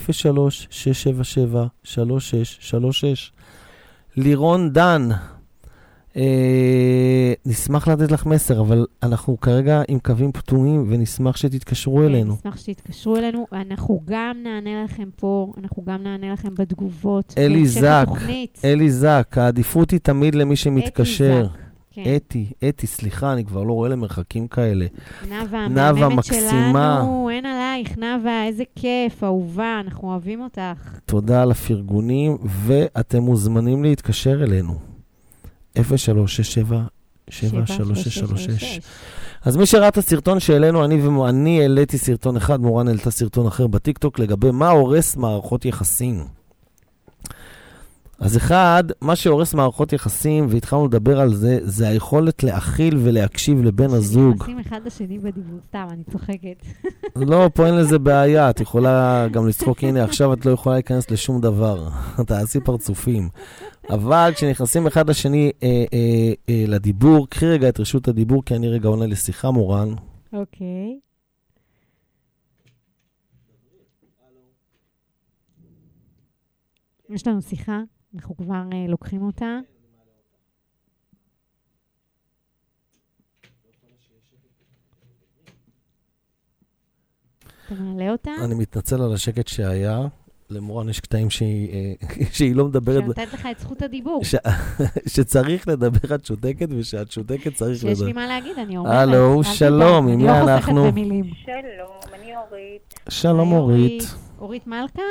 03-677-3636. לירון דן, אה, נשמח לתת לך מסר, אבל אנחנו כרגע עם קווים פתומים ונשמח שתתקשרו כן, אלינו. נשמח שתתקשרו אלינו. אנחנו גם נענה לכם פה, אנחנו גם נענה לכם בתגובות. אלי זק. אלי זק, העדיפות היא תמיד למי שמתקשר. כן. אתי, אתי, סליחה, אני כבר לא רואה למרחקים כאלה. נאוה, מקסימה. שלנו, אין עלייך, נאוה, איזה כיף, אהובה, אנחנו אוהבים אותך. תודה על הפרגונים, ואתם מוזמנים להתקשר אלינו. 0367 7336. אז מי שראה את הסרטון שהעלינו, אני ואני העליתי סרטון אחד, מורן העלתה סרטון אחר בטיקטוק לגבי מה הורס מערכות יחסים. אז אחד, מה שהורס מערכות יחסים, והתחלנו לדבר על זה, זה היכולת להכיל ולהקשיב לבן הזוג. שנכנסים אחד לשני בדיבור, סתם, אני צוחקת. לא, פה אין לזה בעיה, את יכולה גם לצחוק, הנה, עכשיו את לא יכולה להיכנס לשום דבר. תעשי פרצופים. אבל כשנכנסים אחד לשני אה, אה, אה, לדיבור, קחי רגע את רשות הדיבור, כי אני רגע עונה לשיחה, מורן. אוקיי. יש לנו שיחה, אנחנו כבר אה, לוקחים אותה. אתה מעלה אותה? אני מתנצל על השקט שהיה. למורן יש קטעים שהיא, אה, שהיא לא מדברת, שנותנת לך את זכות הדיבור. ש... שצריך לדבר את שותקת, ושאת שותקת צריך שיש לדבר. לי מה להגיד, אני אומרת. הלו, שלום, עם מי אני לא אנחנו? חוסכת במילים. שלום, אני אורית. שלום אורית. אורית מלכה?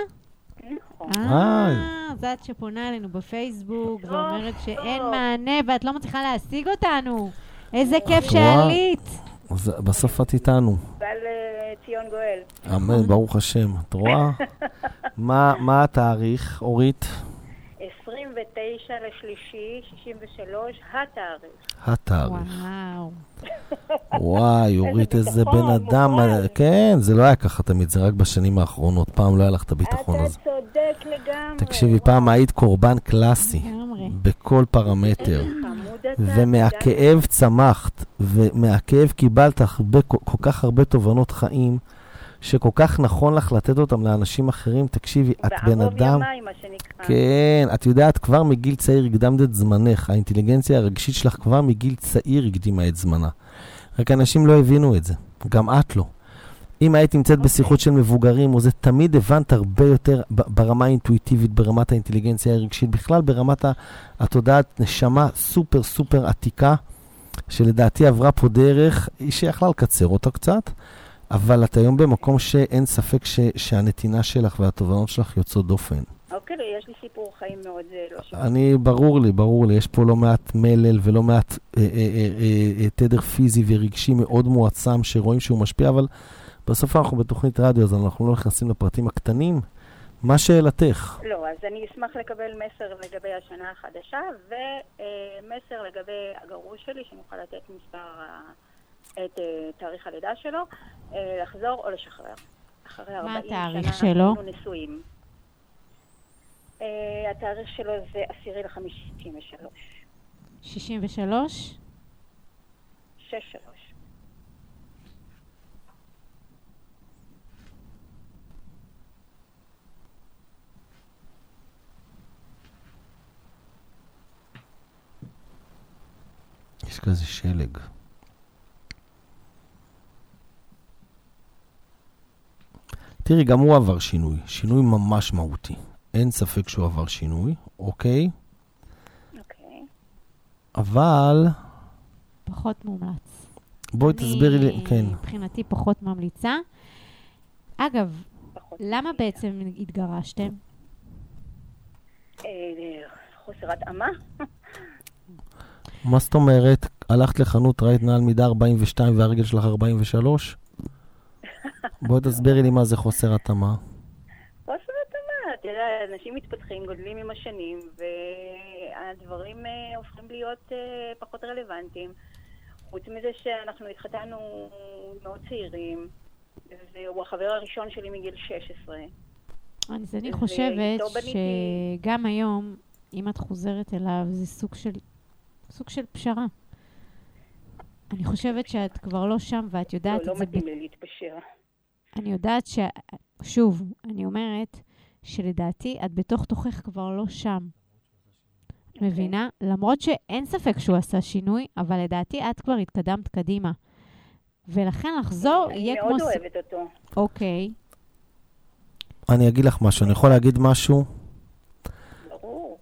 נכון. אה, זאת שפונה אלינו בפייסבוק ואומרת שאין מענה ואת לא מצליחה להשיג אותנו. איזה כיף את? שעלית. אז בסוף את איתנו. בא לציון גואל. אמן, ברוך השם. את רואה? מה, מה התאריך, אורית? 29 לשלישי, 63, התאריך. התאריך. וואו. וואי, אורית, איזה בן אדם. וואי. כן, זה לא היה ככה תמיד, זה רק בשנים האחרונות. פעם לא היה לך את הביטחון אתה הזה. צודק לגמרי. תקשיבי, פעם היית קורבן קלאסי, לגמרי. בכל פרמטר. ומהכאב צמחת, ומהכאב קיבלת הרבה, כל, כך הרבה תובנות חיים, שכל כך נכון לך לתת אותם לאנשים אחרים. תקשיבי, את בן בערוב אדם... ימיים, מה שנקרא. כן, את יודעת, כבר מגיל צעיר הקדמת את זמנך. האינטליגנציה הרגשית שלך כבר מגיל צעיר הקדימה את זמנה. רק אנשים לא הבינו את זה, גם את לא. אם היית נמצאת בשיחות של מבוגרים, או זה תמיד הבנת הרבה יותר ברמה האינטואיטיבית, ברמת האינטליגנציה הרגשית, בכלל ברמת התודעת נשמה סופר סופר עתיקה, שלדעתי עברה פה דרך, היא שיכלה לקצר אותה קצת, אבל את היום במקום שאין ספק ש- שהנתינה שלך והתובנות שלך יוצאות דופן. אוקיי, יש לי סיפור חיים מאוד אה, לא שווה. אני, ברור לי, ברור לי, יש פה לא מעט מלל ולא מעט אה, אה, אה, אה, אה, תדר פיזי ורגשי מאוד מועצם שרואים שהוא משפיע, אבל בסוף אנחנו בתוכנית רדיו, אז אנחנו לא נכנסים לפרטים הקטנים. מה שאלתך? לא, אז אני אשמח לקבל מסר לגבי השנה החדשה, ומסר לגבי הגרוש שלי, שנוכל לתת מספר, ה- את אה, תאריך הלידה שלו, אה, לחזור או לשחרר. אחרי 40 התאריך שנה שלו? היינו נשואים. אה, התאריך שלו זה עשירי לחמישי 63. 63? 63. יש כזה שלג. תראי, גם הוא עבר שינוי, שינוי ממש מהותי. אין ספק שהוא עבר שינוי, אוקיי? אוקיי. אבל פחות מומלץ. בואי תסבירי לי, אני, כן. מבחינתי פחות ממליצה. אגב. למה בעצם התגרשתם? אה, חוסר התאמה? מה זאת אומרת? הלכת לחנות, ראית נעל מידה 42 והרגל שלך 43? בואי תסבירי לי מה זה חוסר התאמה. חוסר התאמה, אתה יודע, אנשים מתפתחים, גודלים עם השנים, והדברים אה, הופכים להיות אה, פחות רלוונטיים. חוץ מזה שאנחנו התחתנו מאוד צעירים, והוא החבר הראשון שלי מגיל 16. אז אני חושבת שגם היום, אם את חוזרת אליו, זה סוג של, סוג של פשרה. אני חושבת שאת כבר לא שם, ואת יודעת לא, לא את זה. מתאים לי להתפשר. אני יודעת ש... שוב, אני אומרת שלדעתי את בתוך תוכך כבר לא שם. אוקיי. מבינה? למרות שאין ספק שהוא עשה שינוי, אבל לדעתי את כבר התקדמת קדימה. ולכן לחזור יהיה כמו... אני מאוד אוהבת אותו. אוקיי. אני אגיד לך משהו, אני יכול להגיד משהו? ברור.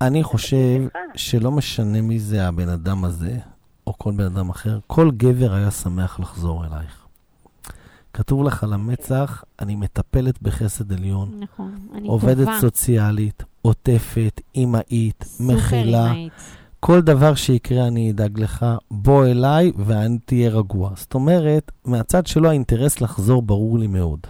אני חושב. שלא משנה מי זה הבן אדם הזה, או כל בן אדם אחר, כל גבר היה שמח לחזור אלייך. כתוב לך על המצח, אני מטפלת בחסד עליון, נכון. אני עובדת טובה. סוציאלית, עוטפת, אימהית, מכילה. אימהית. כל דבר שיקרה אני אדאג לך, בוא אליי ואני תהיה רגוע. זאת אומרת, מהצד שלו האינטרס לחזור ברור לי מאוד.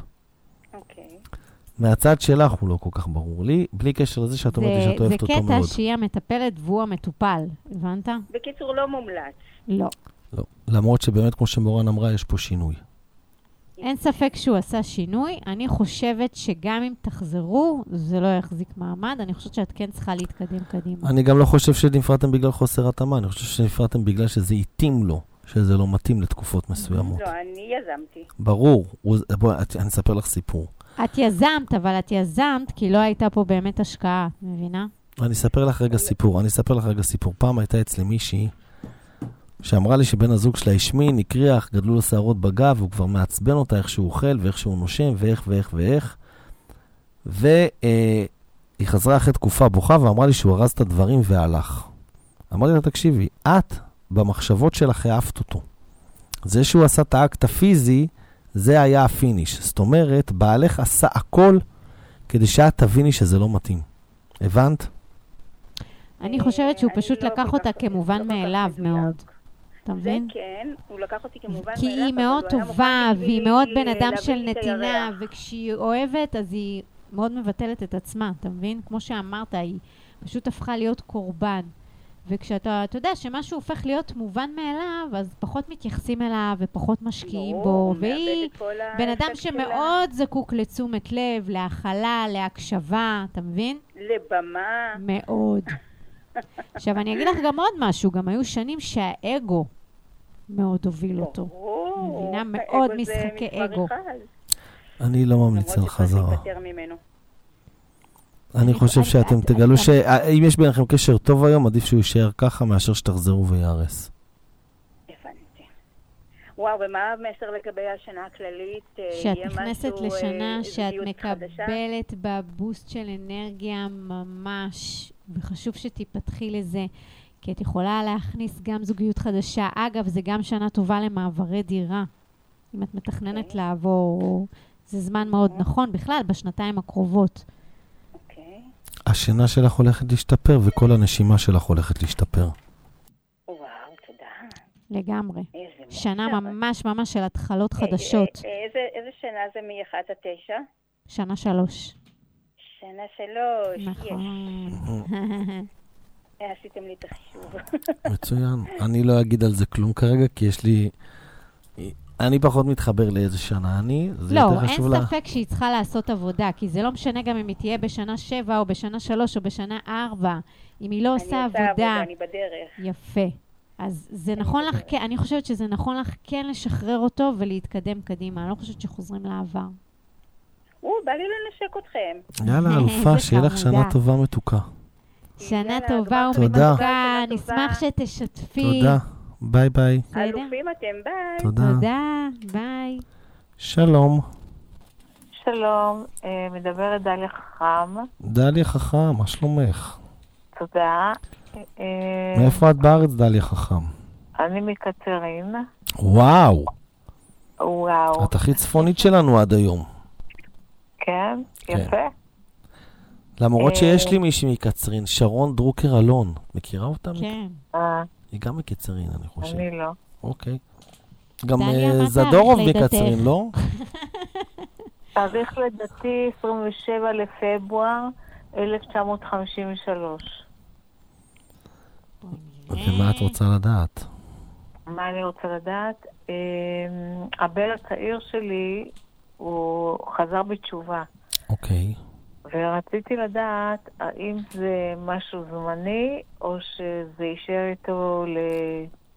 מהצד שלך הוא לא כל כך ברור לי, בלי קשר לזה שאת אומרת זה, שאת אוהבת זה אותו קטע מאוד. שהיא המטפלת והוא המטופל, הבנת? בקיצור, לא מומלץ. לא. לא. למרות שבאמת, כמו שמורן אמרה, יש פה שינוי. אין ספק שהוא עשה שינוי. אני חושבת שגם אם תחזרו, זה לא יחזיק מעמד. אני חושבת שאת כן צריכה להתקדם קדימה. אני גם לא חושב שנפרדתם בגלל חוסר התאמה, אני חושב שנפרדתם בגלל שזה התאים לו, שזה לא מתאים לתקופות מסוימות. לא, אני יזמתי. ברור. בואי, אני אספר לך סיפור. את יזמת, אבל את יזמת כי לא הייתה פה באמת השקעה, את מבינה? אני אספר לך רגע סיפור, אני אספר לך רגע סיפור. פעם הייתה אצלי מישהי שאמרה לי שבן הזוג שלה השמין, הקריח, גדלו לו שערות בגב, והוא כבר מעצבן אותה איך שהוא אוכל ואיך שהוא נושם ואיך ואיך ואיך. והיא חזרה אחרי תקופה בוכה ואמרה לי שהוא ארז את הדברים והלך. אמרתי לה, תקשיבי, את במחשבות שלך העפת אותו. זה שהוא עשה את האקט הפיזי, זה היה הפיניש. זאת אומרת, בעלך עשה הכל כדי שאת תביני שזה לא מתאים. הבנת? אני חושבת שהוא פשוט לקח אותה כמובן מאליו. מאוד. אתה זה מבין? כן, הוא לקח אותי כמובן מאליו, כי היא אבל מאוד טובה, והיא מאוד בן אדם של נתינה. וכשהיא אוהבת, אז היא מאוד מבטלת את עצמה, אתה מבין? כמו שאמרת, היא פשוט הפכה להיות קורבן. וכשאתה, אתה יודע, שמשהו הופך להיות מובן מאליו, אז פחות מתייחסים אליו ופחות משקיעים בו, והיא בן אדם האפקט שלה. שמאוד זקוק לתשומת לב, להכלה, להקשבה, אתה מבין? לבמה. מאוד. עכשיו, אני אגיד לך גם עוד משהו, גם היו שנים שהאגו מאוד הוביל אותו. ברור. מבינה? האגו מאוד זה משחקי מספר אגו. אחד. אני לא ממליץ על למרות שצריך חזרה. להיפטר ממנו. אני חושב שאתם תגלו שאם יש ביניכם קשר טוב היום, עדיף שהוא יישאר ככה מאשר שתחזרו וייהרס. הבנתי. וואו, ומה המסר לגבי השנה הכללית? אה, שאת נכנסת לשנה אה, שאת? מקבלת בבוסט של אנרגיה ממש, וחשוב שתיפתחי לזה, כי את יכולה להכניס גם זוגיות חדשה. אגב, זה גם שנה טובה למעברי דירה. אם את מתכננת אוקיי. לעבור, זה זמן מאוד נכון, בכלל, בשנתיים הקרובות. השינה שלך הולכת להשתפר וכל הנשימה שלך הולכת להשתפר. וואו, תודה. לגמרי. שנה מסר. ממש ממש של התחלות אה, חדשות. אה, אה, איזה- איזה שנה זה מ-1 עד 9? שנה שלוש. שנה שלוש. נכון. אה, עשיתם לי את החישוב. מצוין. אני לא אגיד על זה כלום כרגע, כי יש לי... אני פחות מתחבר לאיזה שנה אני, זה לא, יותר אין חשוב לך. ספק שהיא צריכה לעשות עבודה, כי זה לא משנה גם אם היא תהיה בשנה שבע, או בשנה שלוש, או בשנה ארבע. אם היא לא אני עושה עבודה, אני בדרך. יפה. אז זה נכון לך, כן, אני חושבת שזה נכון לך כן לשחרר אותו ולהתקדם קדימה. אני לא חושבת שחוזרים לעבר. או, בא לי לנשק אתכם. יאללה, אלופה, שיהיה לך. שנה טובה מתוקה. שנה טובה. ומתוקה, נשמח. שתשתפי. תודה. ביי ביי. אלופים אתם, ביי. תודה. תודה, ביי. שלום. שלום, אה, מדברת דליה חכם, דליה חכם, מה שלומך? תודה. אה, מאיפה את בארץ, דליה חכם? אני מקצרין. וואו, וואו, את הכי צפונית שלנו עד היום. כן, כן. יפה. למרות אה. שיש לי מישהי מקצרין, שרון דרוקר אלון. מכירה אותה? כן. היא גם מקצרין, אני חושב. אני לא. אוקיי. גם אה, זדורוב? מקצרין, לא? תאריך לידתי 27 לפברואר 1953. ומה את רוצה לדעת? מה אני רוצה לדעת? אה, הבן הצעיר שלי, הוא חזר בתשובה. אוקיי. ורציתי לדעת האם זה משהו זמני, או שזה יישאר איתו ל...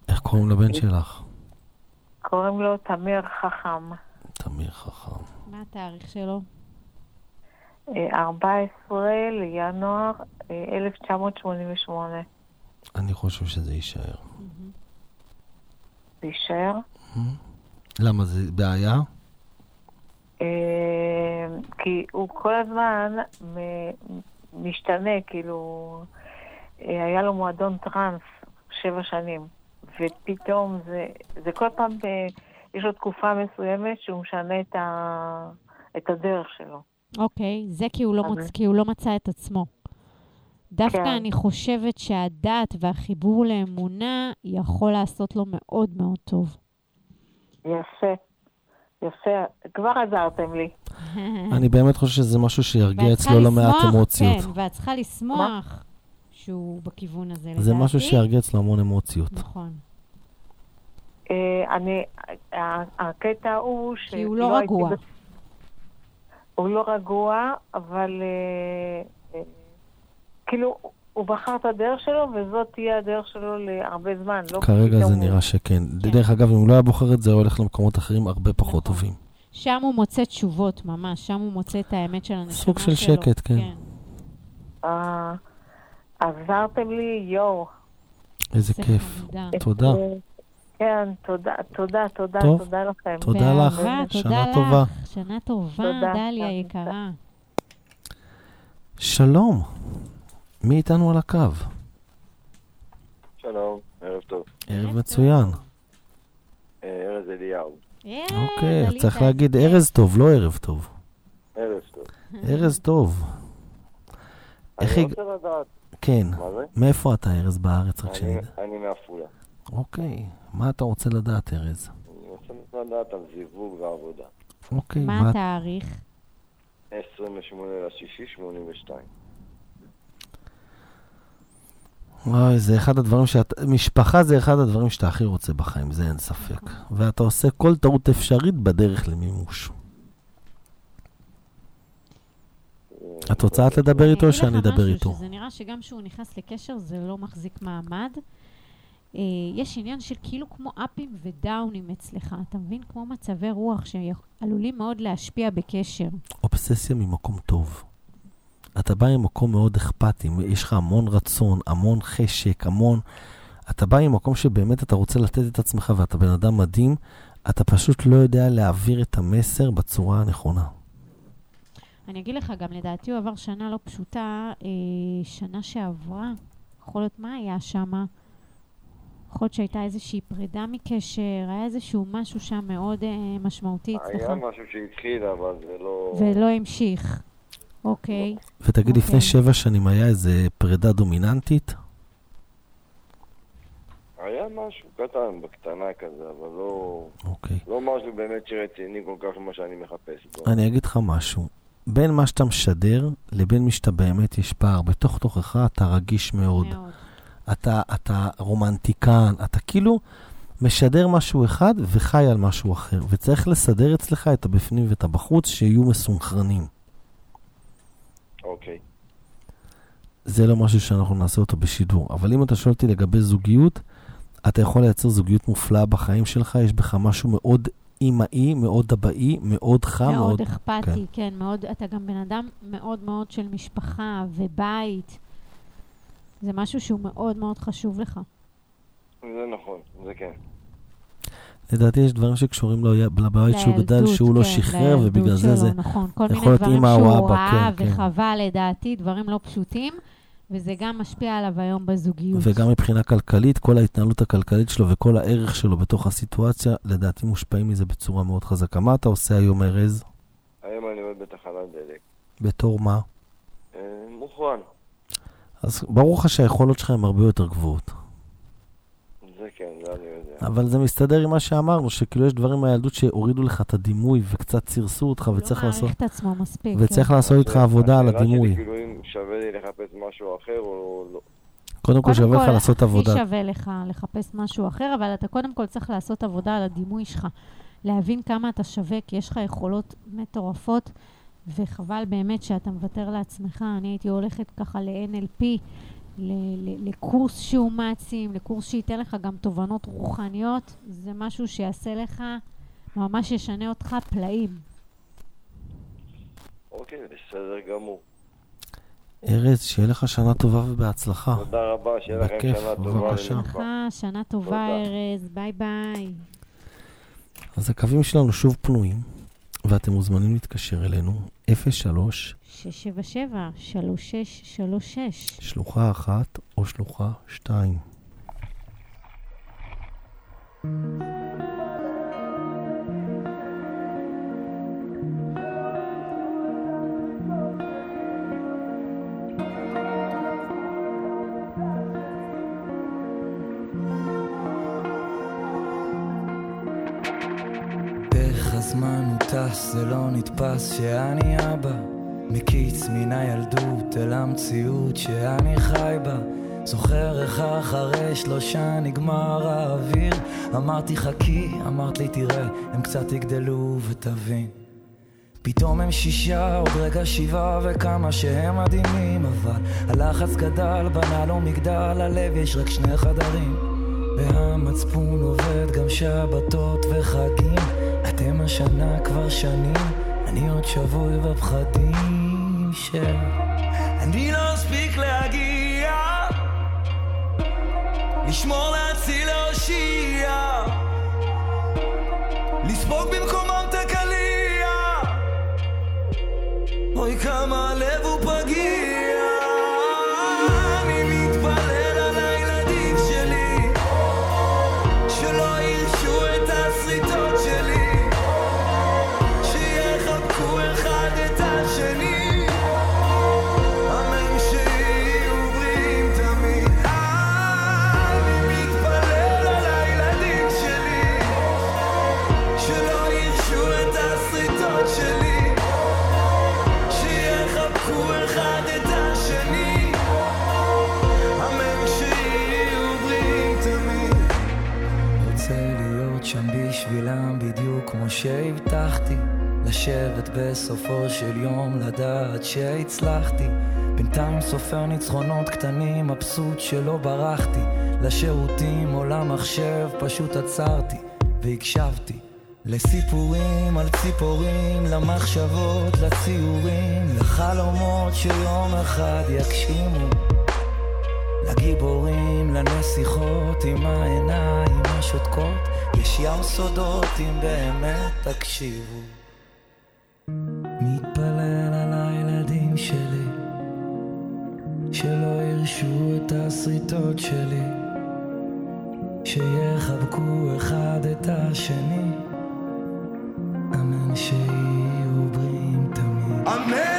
איך קוראים לבן שלך? קוראים לו תמיר חכם. תמיר חכם. מה התאריך שלו? אה, 14 לינואר אה, 1988. אני חושב שזה יישאר. זה יישאר. למה, זה בעיה? אה, כי הוא כל הזמן משתנה, כאילו, אה, היה לו מועדון טראנס שבע שנים, ופתאום זה, זה כל פעם, אה, יש לו תקופה מסוימת שהוא משנה את, ה, את הדרך שלו. אוקיי, זה כי הוא, לא מוצ... כי הוא לא מצא את עצמו. דווקא כן. אני חושבת שהדת והחיבור לאמונה יכול לעשות לו מאוד מאוד טוב. יפה, יפה, כבר עזרתם לי. אני באמת חושב שזה משהו שירגיע אצלו לא מעט אמוציות. כן, ואת צריכה לשמוח שהוא בכיוון הזה, לדעתי. זה משהו שירגיע אצלו המון אמוציות. נכון. אה, אני, הקטע הוא ש... כי הוא לא רגוע. הוא לא רגוע, אבל אה, אה, כאילו, הוא בחר את הדרך שלו, וזאת תהיה הדרך שלו להרבה זמן. לא כרגע זה הוא- נראה שכן. כן. דרך אגב, אם הוא לא היה בוחר את זה, הוא הולך למקומות אחרים הרבה פחות נכון. טובים. שם הוא מוצא תשובות, ממש. שם הוא מוצא את האמת של הנשמה שלו. סוג של שקט, כן. אה, עזרתם לי, יואו. איזה זה כיף. חמודה. תודה. אה, כן, תודה, תודה, תודה, טוב. תודה לכם. תודה לך. שנה תודה טובה. לך. שנה טובה, תודה. דליה יקרה. שלום. מי איתנו על הקו? שלום, ערב טוב. ערב מצוין. אה, ארז אליהו. אוקיי. צריך להגיד ארז טוב, לא ערב טוב. ערב טוב. ארז טוב. איך אני רוצה לדעת, כן. מה זה? מאיפה אתה, ארז, בארץ? רק שנדע. אני מעפולה. אוקיי. מה אתה רוצה לדעת, ארז? אני רוצה לדעת על זיווג ועבודה. אוקיי. מה התאריך? 28 לשישי 82. וואי, זה אחד הדברים שאת... משפחה זה אחד הדברים שאתה הכי רוצה בחיים, זה אין ספק. ואתה עושה כל טעות אפשרית בדרך למימוש. את רוצה את לדבר איתו או שאני אדבר איתו? שזה נראה שגם כשהוא נכנס לקשר זה לא מחזיק מעמד. אה, יש עניין של כאילו כמו אפים ודאונים אצלך, אתה מבין? כמו מצבי רוח שעלולים מאוד להשפיע בקשר. אובססיה ממקום טוב. אתה בא ממקום מאוד אכפתי, יש לך המון רצון, המון חשק, המון... אתה בא ממקום שבאמת אתה רוצה לתת את עצמך ואתה בן אדם מדהים, אתה פשוט לא יודע להעביר את המסר בצורה הנכונה. אני אגיד לך, גם לדעתי הוא עבר שנה לא פשוטה, אה, שנה שעברה. יכול להיות מה היה שם? יכול להיות שהייתה איזושהי פרידה מקשר, היה איזשהו משהו שם מאוד אה, משמעותי אצלך, היה משהו שהתחיל, אבל זה לא... ולא המשיך. אוקיי. ותגיד, אוקיי. לפני שבע שנים היה איזה פרידה דומיננטית? היה משהו קטן, בקטנה כזה, אבל לא... אוקיי. לא משהו באמת שרציני כל כך כמו שאני מחפש בו. אני אגיד לך משהו. בין מה שאתה משדר לבין מי שאתה באמת יש פער. בתוך תוכך אתה רגיש מאוד. מאוד. אתה, אתה רומנטיקן, אתה כאילו משדר משהו אחד וחי על משהו אחר. וצריך לסדר אצלך את הבפנים ואת הבחוץ שיהיו מסונכרנים. אוקיי. זה לא משהו שאנחנו נעשה אותו בשידור. אבל אם אתה שואל אותי לגבי זוגיות, אתה יכול לייצר זוגיות מופלאה בחיים שלך, יש בך משהו מאוד אימהי, מאוד אבאי, מאוד חם, מאוד... מאוד אכפתי, כן, מאוד, אתה גם בן אדם מאוד מאוד של משפחה ובית. זה משהו שהוא מאוד מאוד חשוב לך. זה נכון, זה כן. לדעתי יש דברים שקשורים לו לבית שהוא גדל, שהוא לא כן, שחרר, ובגלל זה זה... נכון, כל יכול מיני להיות דברים אמא או שהוא אבא, ראה כן, כן. וחווה לדעתי, דברים לא פשוטים, וזה גם משפיע עליו היום בזוגיות. וגם מבחינה כלכלית, כל ההתנהלות הכלכלית שלו וכל הערך שלו בתוך הסיטואציה, לדעתי מושפעים מזה בצורה מאוד חזקה. מה אתה עושה היום, ארז? היום אני עובד בתחנת דלק. בתור מה? אה, מוכרן. אז ברור לך שהיכולות שלך הן הרבה יותר גבוהות. זה כן, זה אני יודע. אבל זה מסתדר עם מה שאמרנו, שכאילו יש דברים מהילדות שהורידו לך את הדימוי וקצת סירסו אותך, הוא וצריך לא לעשות... מעריך את עצמו מספיק. וצריך כן. לעשות איתך עבודה על השאלה שלי הדימוי. כאילו אם שווה לי לחפש משהו אחר או לא. קודם כל קודם שווה לך כל, לעשות עבודה. הכי שווה לך לחפש משהו אחר, אבל אתה קודם כל צריך לעשות עבודה על הדימוי שלך. להבין כמה אתה שווה, כי יש לך יכולות מטורפות, וחבל באמת שאתה מוותר לעצמך. אני הייתי הולכת ככה ל-NLP, לקורס שהוא מעצים, לקורס שייתן לך גם תובנות רוחניות. זה משהו שיעשה לך, ממש ישנה אותך פלאים. אוקיי, בסדר גמור. ארז, שיהיה לך שנה טובה ובהצלחה. תודה רבה, שיהיה לכם בכיף, שנה טובה. בבקשה. ונעימה. לך שנה טובה. ארז. ביי ביי. אז הקווים שלנו שוב פנויים, ואתם מוזמנים להתקשר אלינו, 03 677 3636 שלוחה אחת או שלוחה שתיים. דרך הזמן נתפס שאני אבא. מקיץ מן הילדות אל המציאות שאני חי בה. זוכר איך אחרי שלושה נגמר האוויר אמרתי חכי, אמרת לי תראה, הם קצת יגדלו ותבין פתאום הם שישה, עוד רגע שבעה וכמה שהם מדהימים אבל הלחץ גדל, בנה לו מגדל, הלב יש רק שני חדרים והמצפון עובד גם שבתות וחגים אתם השנה כבר שנים, אני עוד שבוי בפחדים של... אני לא אספיק להגיע. לשמור להציל להושיע. לספוג במקומם את הקליע. אוי כמה הלב הוא פגיע שהבטחתי לשבת בסופו של יום לדעת שהצלחתי. בינתיים סופר ניצחונות קטנים מבסוט שלא ברחתי. לשירותים או למחשב פשוט עצרתי והקשבתי לסיפורים על ציפורים, למחשבות, לציורים, לחלומות שיום אחד יגשימו לגיבורים, לנסיכות עם העיניים השותקות, יש ים סודות אם באמת תקשיבו. מתפלל על הילדים שלי, שלא ירשו את הסריטות שלי, שיחבקו אחד את השני, אמן שיהיו בריאים תמיד. אמן,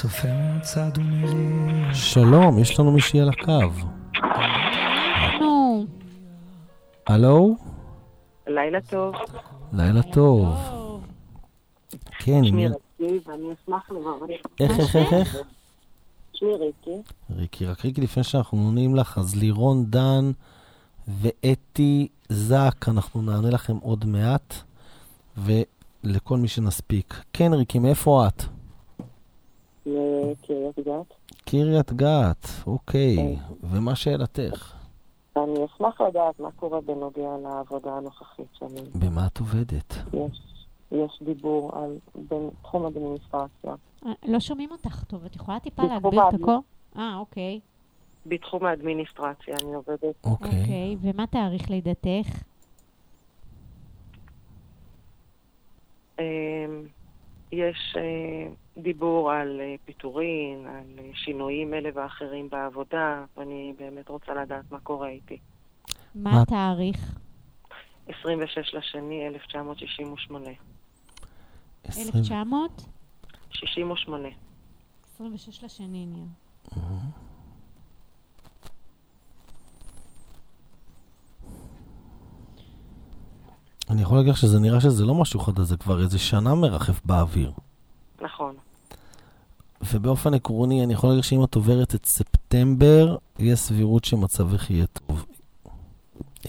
צופה מהצד ומריע. שלום, יש לנו מישהי על הקו. נו, הלו? לילה טוב, לילה טוב. כן, שמי מי- ריקי, ואני אשמח לברך. איך, איך, איך, איך? שמי ריקי, ריקי, רק ריקי, לפני שאנחנו עונים לך, אז לירון דן ואתי זק, אנחנו נענה לכם עוד מעט, ולכל מי שנספיק. כן, ריקי, מאיפה את? לקריית גת. קריית גת, אוקיי. כן. ומה שאלתך? אני אשמח לדעת מה קורה בנוגע לעבודה הנוכחית שלי. במה את עובדת? יש, יש דיבור על בין תחום אדמיניסטרציה. אה, לא שומעים אותך טוב, את יכולה טיפה להגביר את הקול? אה, אוקיי. בתחום האדמיניסטרציה אני עובדת. אוקיי. אוקיי, ומה תאריך לידתך? אמ, יש אה, דיבור על אה, פיטורין, על אה, שינויים אלה ואחרים בעבודה, ואני באמת רוצה לדעת מה קורה איתי. מה התאריך? 26 לשני 1968. 20 1900? 68. 26 לשני נהיה. אני יכול להגיד לך שזה נראה שזה לא משהו חדש, זה כבר איזה שנה מרחף באוויר. נכון. ובאופן עקרוני, אני יכול להגיד שאם את עוברת את ספטמבר, יש סבירות שמצבך יהיה טוב.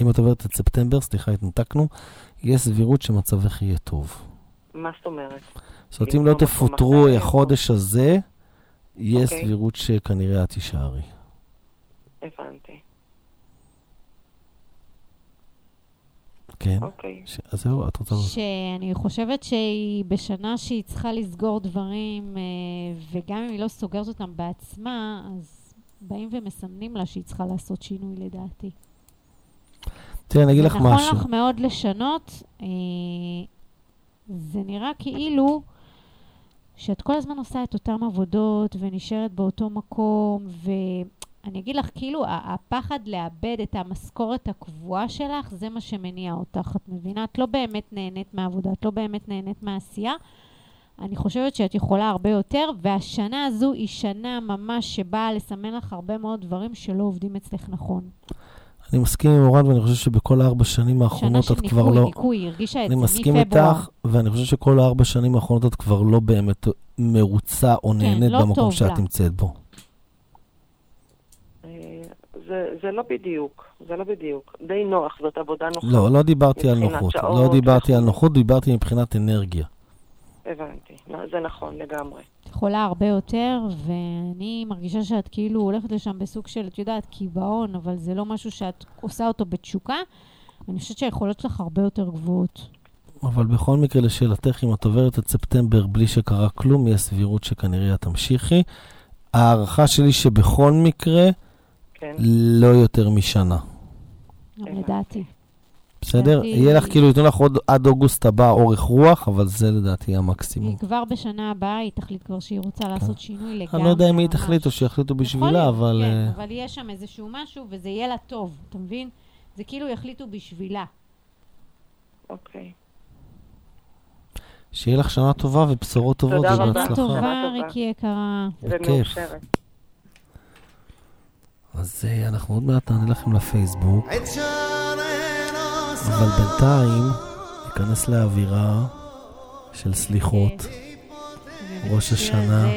אם את עוברת את ספטמבר, סליחה, התנתקנו, יש סבירות שמצבך יהיה טוב. מה זאת אומרת? זאת אומרת, אם לא לא תפוטרו החודש הזה, יש אוקיי. סבירות שכנראה את תישארי. הבנתי. כן? אוקיי. ש- אז זהו, את רוצה... שאני חושבת שהיא בשנה שהיא צריכה לסגור דברים, אה, וגם אם היא לא סוגרת אותם בעצמה, אז באים ומסמנים לה שהיא צריכה לעשות שינוי לדעתי. תראה, אני אגיד לך נכון משהו. לך מאוד לשנות, אה, זה נראה כאילו שאת כל הזמן עושה את אותן עבודות ונשארת באותו מקום, אני אגיד לך, כאילו, הפחד לאבד את המשכורת הקבועה שלך, זה מה שמניע אותך, את מבינה? את לא באמת נהנית מהעבודה, את לא באמת נהנית מהעשייה. אני חושבת שאת יכולה הרבה יותר, והשנה הזו היא שנה ממש שבאה לסמן לך הרבה מאוד דברים שלא עובדים אצלך נכון. אני מסכים עם אורן, ואני חושב שבכל הארבע שנים האחרונות את כבר לא... שנה של ניקוי, ניקוי, היא הרגישה את זה אני מסכים מפברואר. איתך, ואני חושב שכל הארבע שנים האחרונות את כבר לא באמת מרוצה או נהנית לא במקום שאת. נמצאת בו. זה, זה לא בדיוק, זה לא בדיוק. די נוח, זאת עבודה נוחה. לא, לא דיברתי על נוחות. לא שעות, דיברתי על. נוחות, דיברתי מבחינת אנרגיה. הבנתי, לא, זה נכון לגמרי. יכולה הרבה יותר, ואני מרגישה שאת כאילו הולכת לשם בסוג של, את יודעת, קיבעון, אבל זה לא משהו שאת עושה אותו בתשוקה. אני חושבת שהיכולות שלך הרבה יותר גבוהות. אבל בכל מקרה, לשאלתך, אם את עוברת את ספטמבר בלי שקרה כלום, יש סבירות שכנראה את תמשיכי. ההערכה שלי שבכל מקרה, כן. לא יותר משנה. לדעתי. בסדר? יהיה לך כאילו, ייתנו לך עוד עד אוגוסט הבא אורך רוח, אבל זה לדעתי המקסימום. היא כבר בשנה הבאה, היא תחליט כבר שהיא רוצה לעשות שינוי לגמרי. אני לא יודע אם היא. תחליט או שיחליטו בשבילה, אבל... כן, אה, אבל יהיה שם איזשהו משהו, וזה יהיה לה טוב, אתה מבין? זה כאילו יחליטו בשבילה. אוקיי. שיהיה לך שנה טובה ובשורות טובות תודה רבה. שנה ובהצלחה. טובה. ריקי יקרה. זה בכיף. מאושרת. אז אה, אנחנו עוד מעט נענה לכם לפייסבוק, אבל בינתיים ניכנס לאווירה של סליחות. ראש השנה.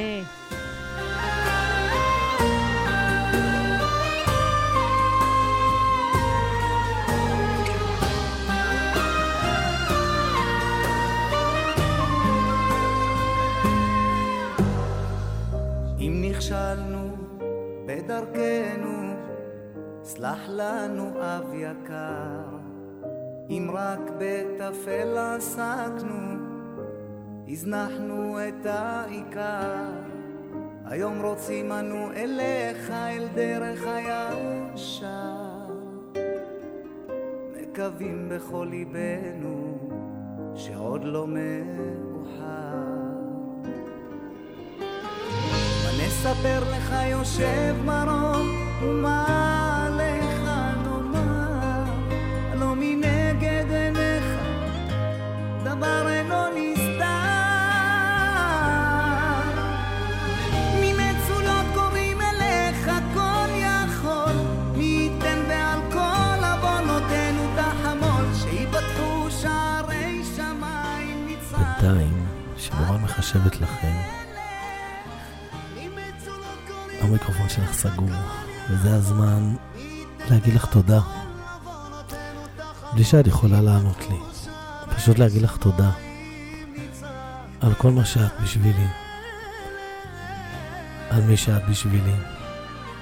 אם נכשלנו בדרכנו, סלח לנו אב יקר. אם רק בטפל עסקנו, הזנחנו את העיקר. היום רוצים אנו אליך אל דרך הישר. מקווים בכל ליבנו שעוד לא מאוחר. מה נספר לך יושב מרום, ומה מחשבת לכם, המיקרופון שלך סגור, וזה הזמן להגיד לך תודה. בלי שאת יכולה לענות לי. פשוט להגיד לך תודה על כל מה שאת בשבילי, על מי שאת בשבילי,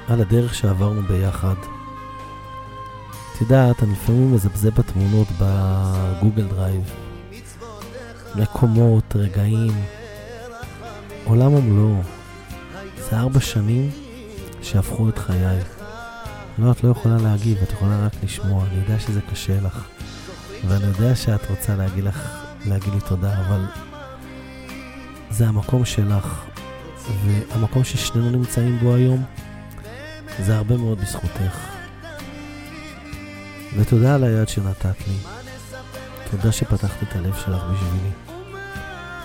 על הדרך שעברנו ביחד. את יודעת, אני לפעמים מזפזפ בתמונות בגוגל דרייב. מקומות, רגעים, עולם ומלואו. זה ארבע שנים שהפכו את חיי. לא, את לא יכולה להגיב, את יכולה רק לשמוע. אני יודע שזה קשה לך, ואני יודע שאת רוצה להגיד לך, להגיד לי תודה, אבל זה המקום שלך, והמקום ששנינו נמצאים בו היום, זה הרבה מאוד בזכותך. ותודה על היד שנתת לי. תודה שפתחת את הלב שלך בשבילי.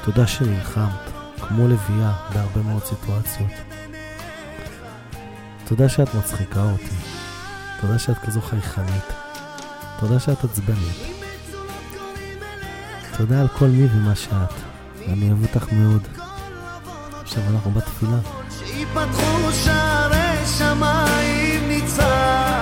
תודה שנלחמת, כמו לביאה, בהרבה מאוד סיטואציות. תודה שאת מצחיקה אותי. תודה שאת כזו חייכנית. תודה שאת עצבנית. תודה על כל מי ומה שאת. אני אוהב אותך מאוד. עכשיו אנחנו בתפילה. שיפתחו שערי שמיים נצעק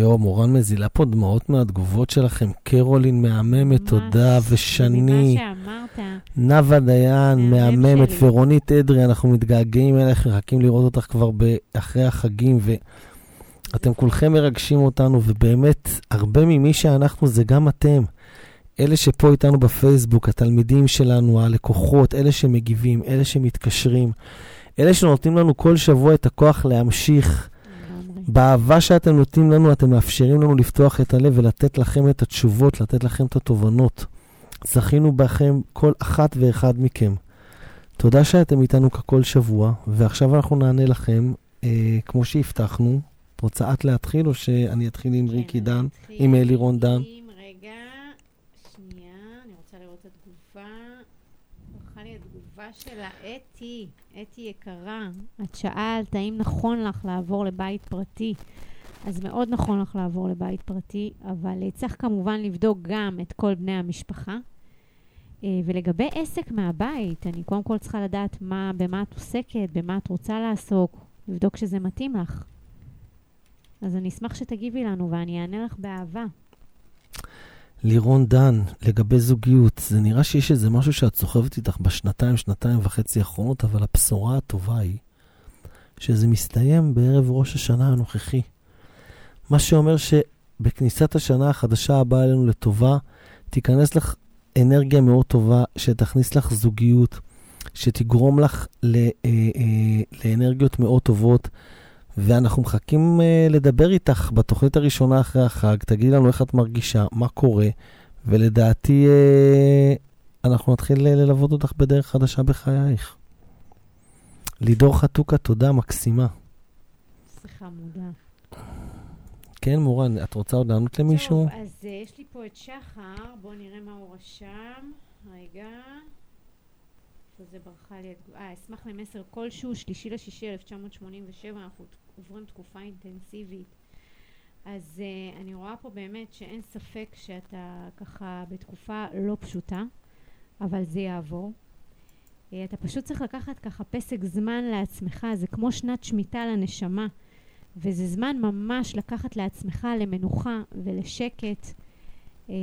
יואו, מורן מזילה פה דמעות מהתגובות שלכם. קרולין מהממת, תודה, ושני. ממה שאמרת. נאוה דיין, מהממת, שלי. ורונית אדרי, אנחנו מתגעגעים אליך, מחכים לראות אותך כבר אחרי החגים, ואתם כולכם מרגשים אותנו, ובאמת, הרבה ממי שאנחנו זה גם אתם. אלה שפה איתנו בפייסבוק, התלמידים שלנו, הלקוחות, אלה שמגיבים, אלה שמתקשרים, אלה שנותנים לנו כל שבוע את הכוח להמשיך. באהבה שאתם נותנים לנו, אתם מאפשרים לנו לפתוח את הלב ולתת לכם את התשובות, לתת לכם את התובנות. זכינו בכם, כל אחת ואחד מכם. תודה שאתם איתנו ככל שבוע, ועכשיו אנחנו נענה לכם, אה, כמו שהבטחנו. את רוצה את להתחיל, או שאני אתחיל עם ריקי כן, דן? אני אתחיל עם אלירון דן? עם- רגע, שנייה, אני רוצה לראות את התגובה. ברכה לי התגובה שלה, אתי, אתי יקרה. את שאלת האם נכון לך לעבור לבית פרטי. אז מאוד נכון לך לעבור לבית פרטי, אבל אה, צריך כמובן לבדוק גם את כל בני המשפחה. אה, ולגבי עסק מהבית, אני קודם כל צריכה לדעת מה, במה את עוסקת, במה את רוצה לעסוק, לבדוק שזה מתאים לך. אז אני אשמח שתגיבי לנו ואני אענה לך באהבה. לירון דן, לגבי זוגיות, זה נראה שיש איזה משהו שאת סוחבת איתך בשנתיים, שנתיים וחצי האחרונות, אבל הבשורה הטובה היא שזה מסתיים בערב ראש השנה הנוכחי. מה שאומר שבכניסת השנה החדשה הבאה אלינו לטובה, תיכנס לך אנרגיה מאוד טובה, שתכניס לך זוגיות, שתגרום לך אה, אה, לאנרגיות מאוד טובות. ואנחנו מחכים uh, לדבר איתך בתוכנית הראשונה אחרי החג. תגידי לנו איך את מרגישה, מה קורה, ולדעתי uh, אנחנו נתחיל uh, ללוות אותך בדרך חדשה בחייך. לידור חתוקה, תודה, מקסימה. שיחה מודה. כן, מורן, את רוצה עוד לענות למישהו? טוב, אז uh, יש לי פה את שחר, בואו נראה מה הוא רשם. רגע. איפה זה ברחה לי? אה, אשמח למסר כלשהו, שלישי לשישי 1987, אנחנו עוברים תקופה אינטנסיבית. אז uh, אני רואה פה באמת שאין ספק שאתה ככה בתקופה לא פשוטה, אבל זה יעבור. Uh, אתה פשוט צריך לקחת ככה פסק זמן לעצמך, זה כמו שנת שמיטה לנשמה. וזה זמן ממש לקחת לעצמך למנוחה ולשקט, אה,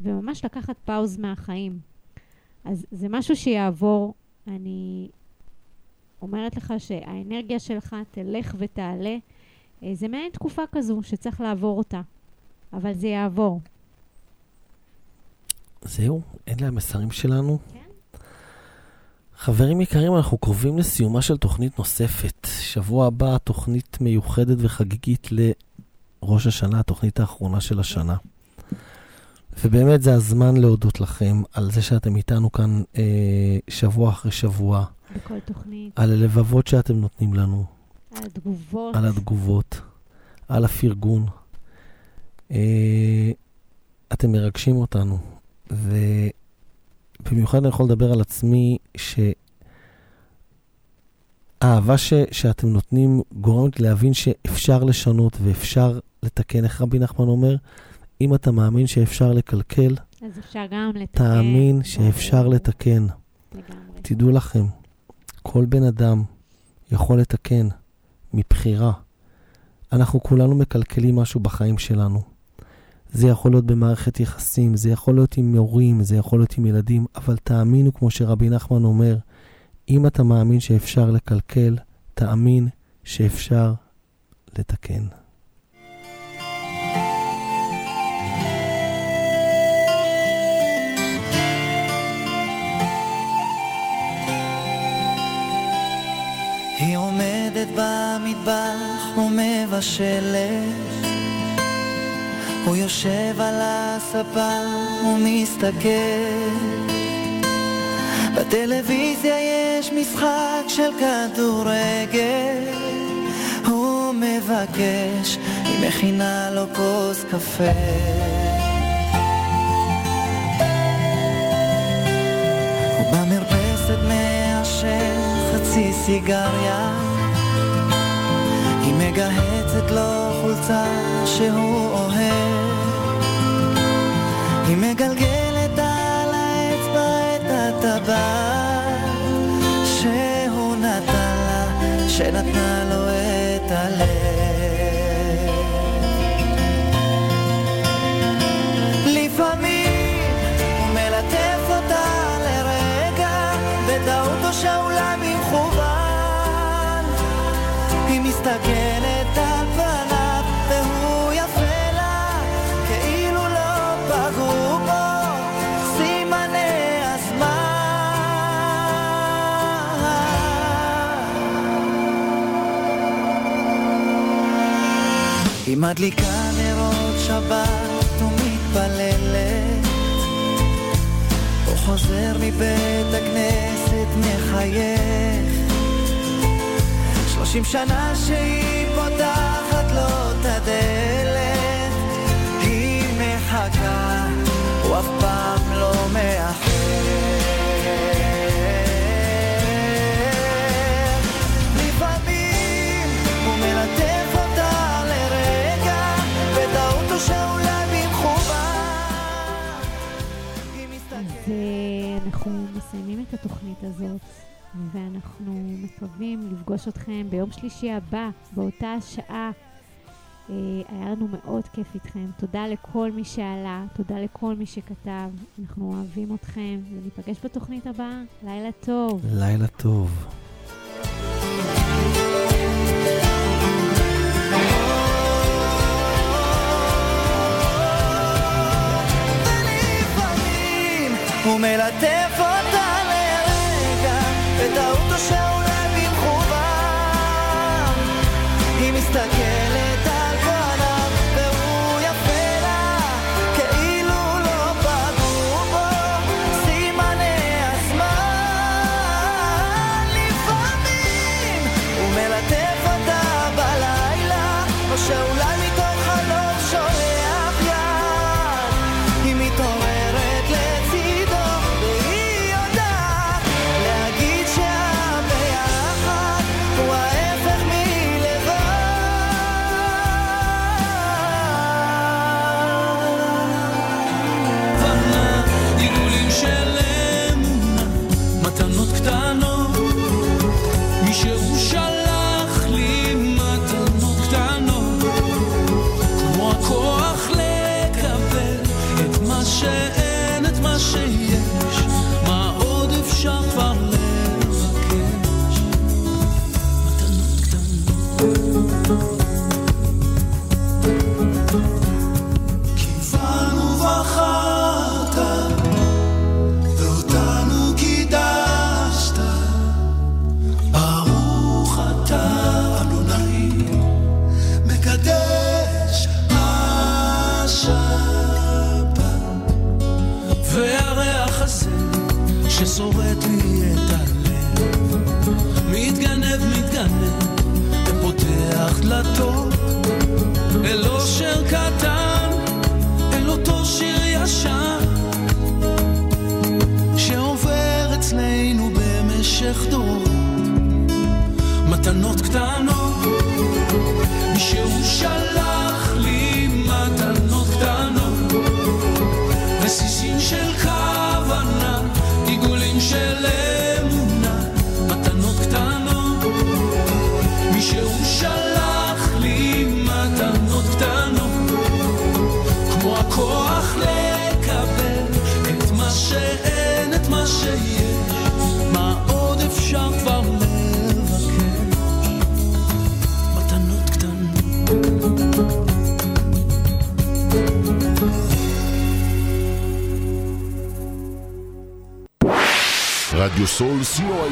וממש לקחת פאוז מהחיים. אז זה משהו שיעבור. אני אומרת לך שהאנרגיה שלך תלך ותעלה. אה, זה מעין תקופה כזו שצריך לעבור אותה, אבל זה יעבור. זהו, אלה המסרים שלנו. כן. חברים יקרים, אנחנו קרובים לסיומה של תוכנית נוספת. שבוע הבא תוכנית מיוחדת וחגיגית לראש השנה, התוכנית האחרונה של השנה. ובאמת זה הזמן להודות לכם על זה שאתם איתנו כאן אה, שבוע אחרי שבוע, בכל תוכנית, על הלבבות שאתם נותנים לנו, על התגובות. על התגובות, על הפרגון. אה, אתם מרגשים אותנו, ובמיוחד אני יכול לדבר על עצמי, שהאהבה ש... שאתם נותנים גורמת להבין שאפשר לשנות ואפשר לתקן. איך רבי נחמן אומר? אם אתה מאמין שאפשר לקלקל, אז אפשר גם לתקן. תאמין שאפשר לתקן. לגמרי. תדעו לכם, כל בן אדם יכול לתקן מבחירה. אנחנו כולנו מקלקלים משהו בחיים שלנו. זה יכול להיות במערכת יחסים, זה יכול להיות עם הורים, זה יכול להיות עם ילדים, אבל תאמינו, כמו שרבי נחמן אומר, אם אתה מאמין שאפשר לקלקל, תאמין שאפשר לתקן. במטבח ומבשלת. הוא יושב על הספה ומסתכל. בטלוויזיה יש משחק של כדורגל. הוא מבקש, היא מכינה לו כוס קפה. במרפסת מעשן חצי סיגריה מגהצת לו חולצה שהוא אוהב. היא מגלגלת על האצבע את הטבעת שהוא נתן לה, שנתנה לו מסתכלת על פניו והוא יפה לה כאילו לא פגעו בו. סימני הזמן. היא מדליקה נרות שבת ומתפללת הוא חוזר מבית הכנסת מחייך שלושים שנה שהיא פותחת לו את הדלת. היא מחכה, הוא אף פעם לא מאחר. אה, אנחנו מסיימים את התוכנית הזאת, ואנחנו מקווים לפגוש אתכם ביום שלישי הבא, באותה השעה. אה, היה לנו מאוד כיף איתכם. תודה לכל מי שעלה, תודה לכל מי שכתב. אנחנו אוהבים אתכם, וניפגש בתוכנית הבאה. לילה טוב. לילה טוב. לפעמים הוא בטעות או שאולי במכוון. היא מסתכלת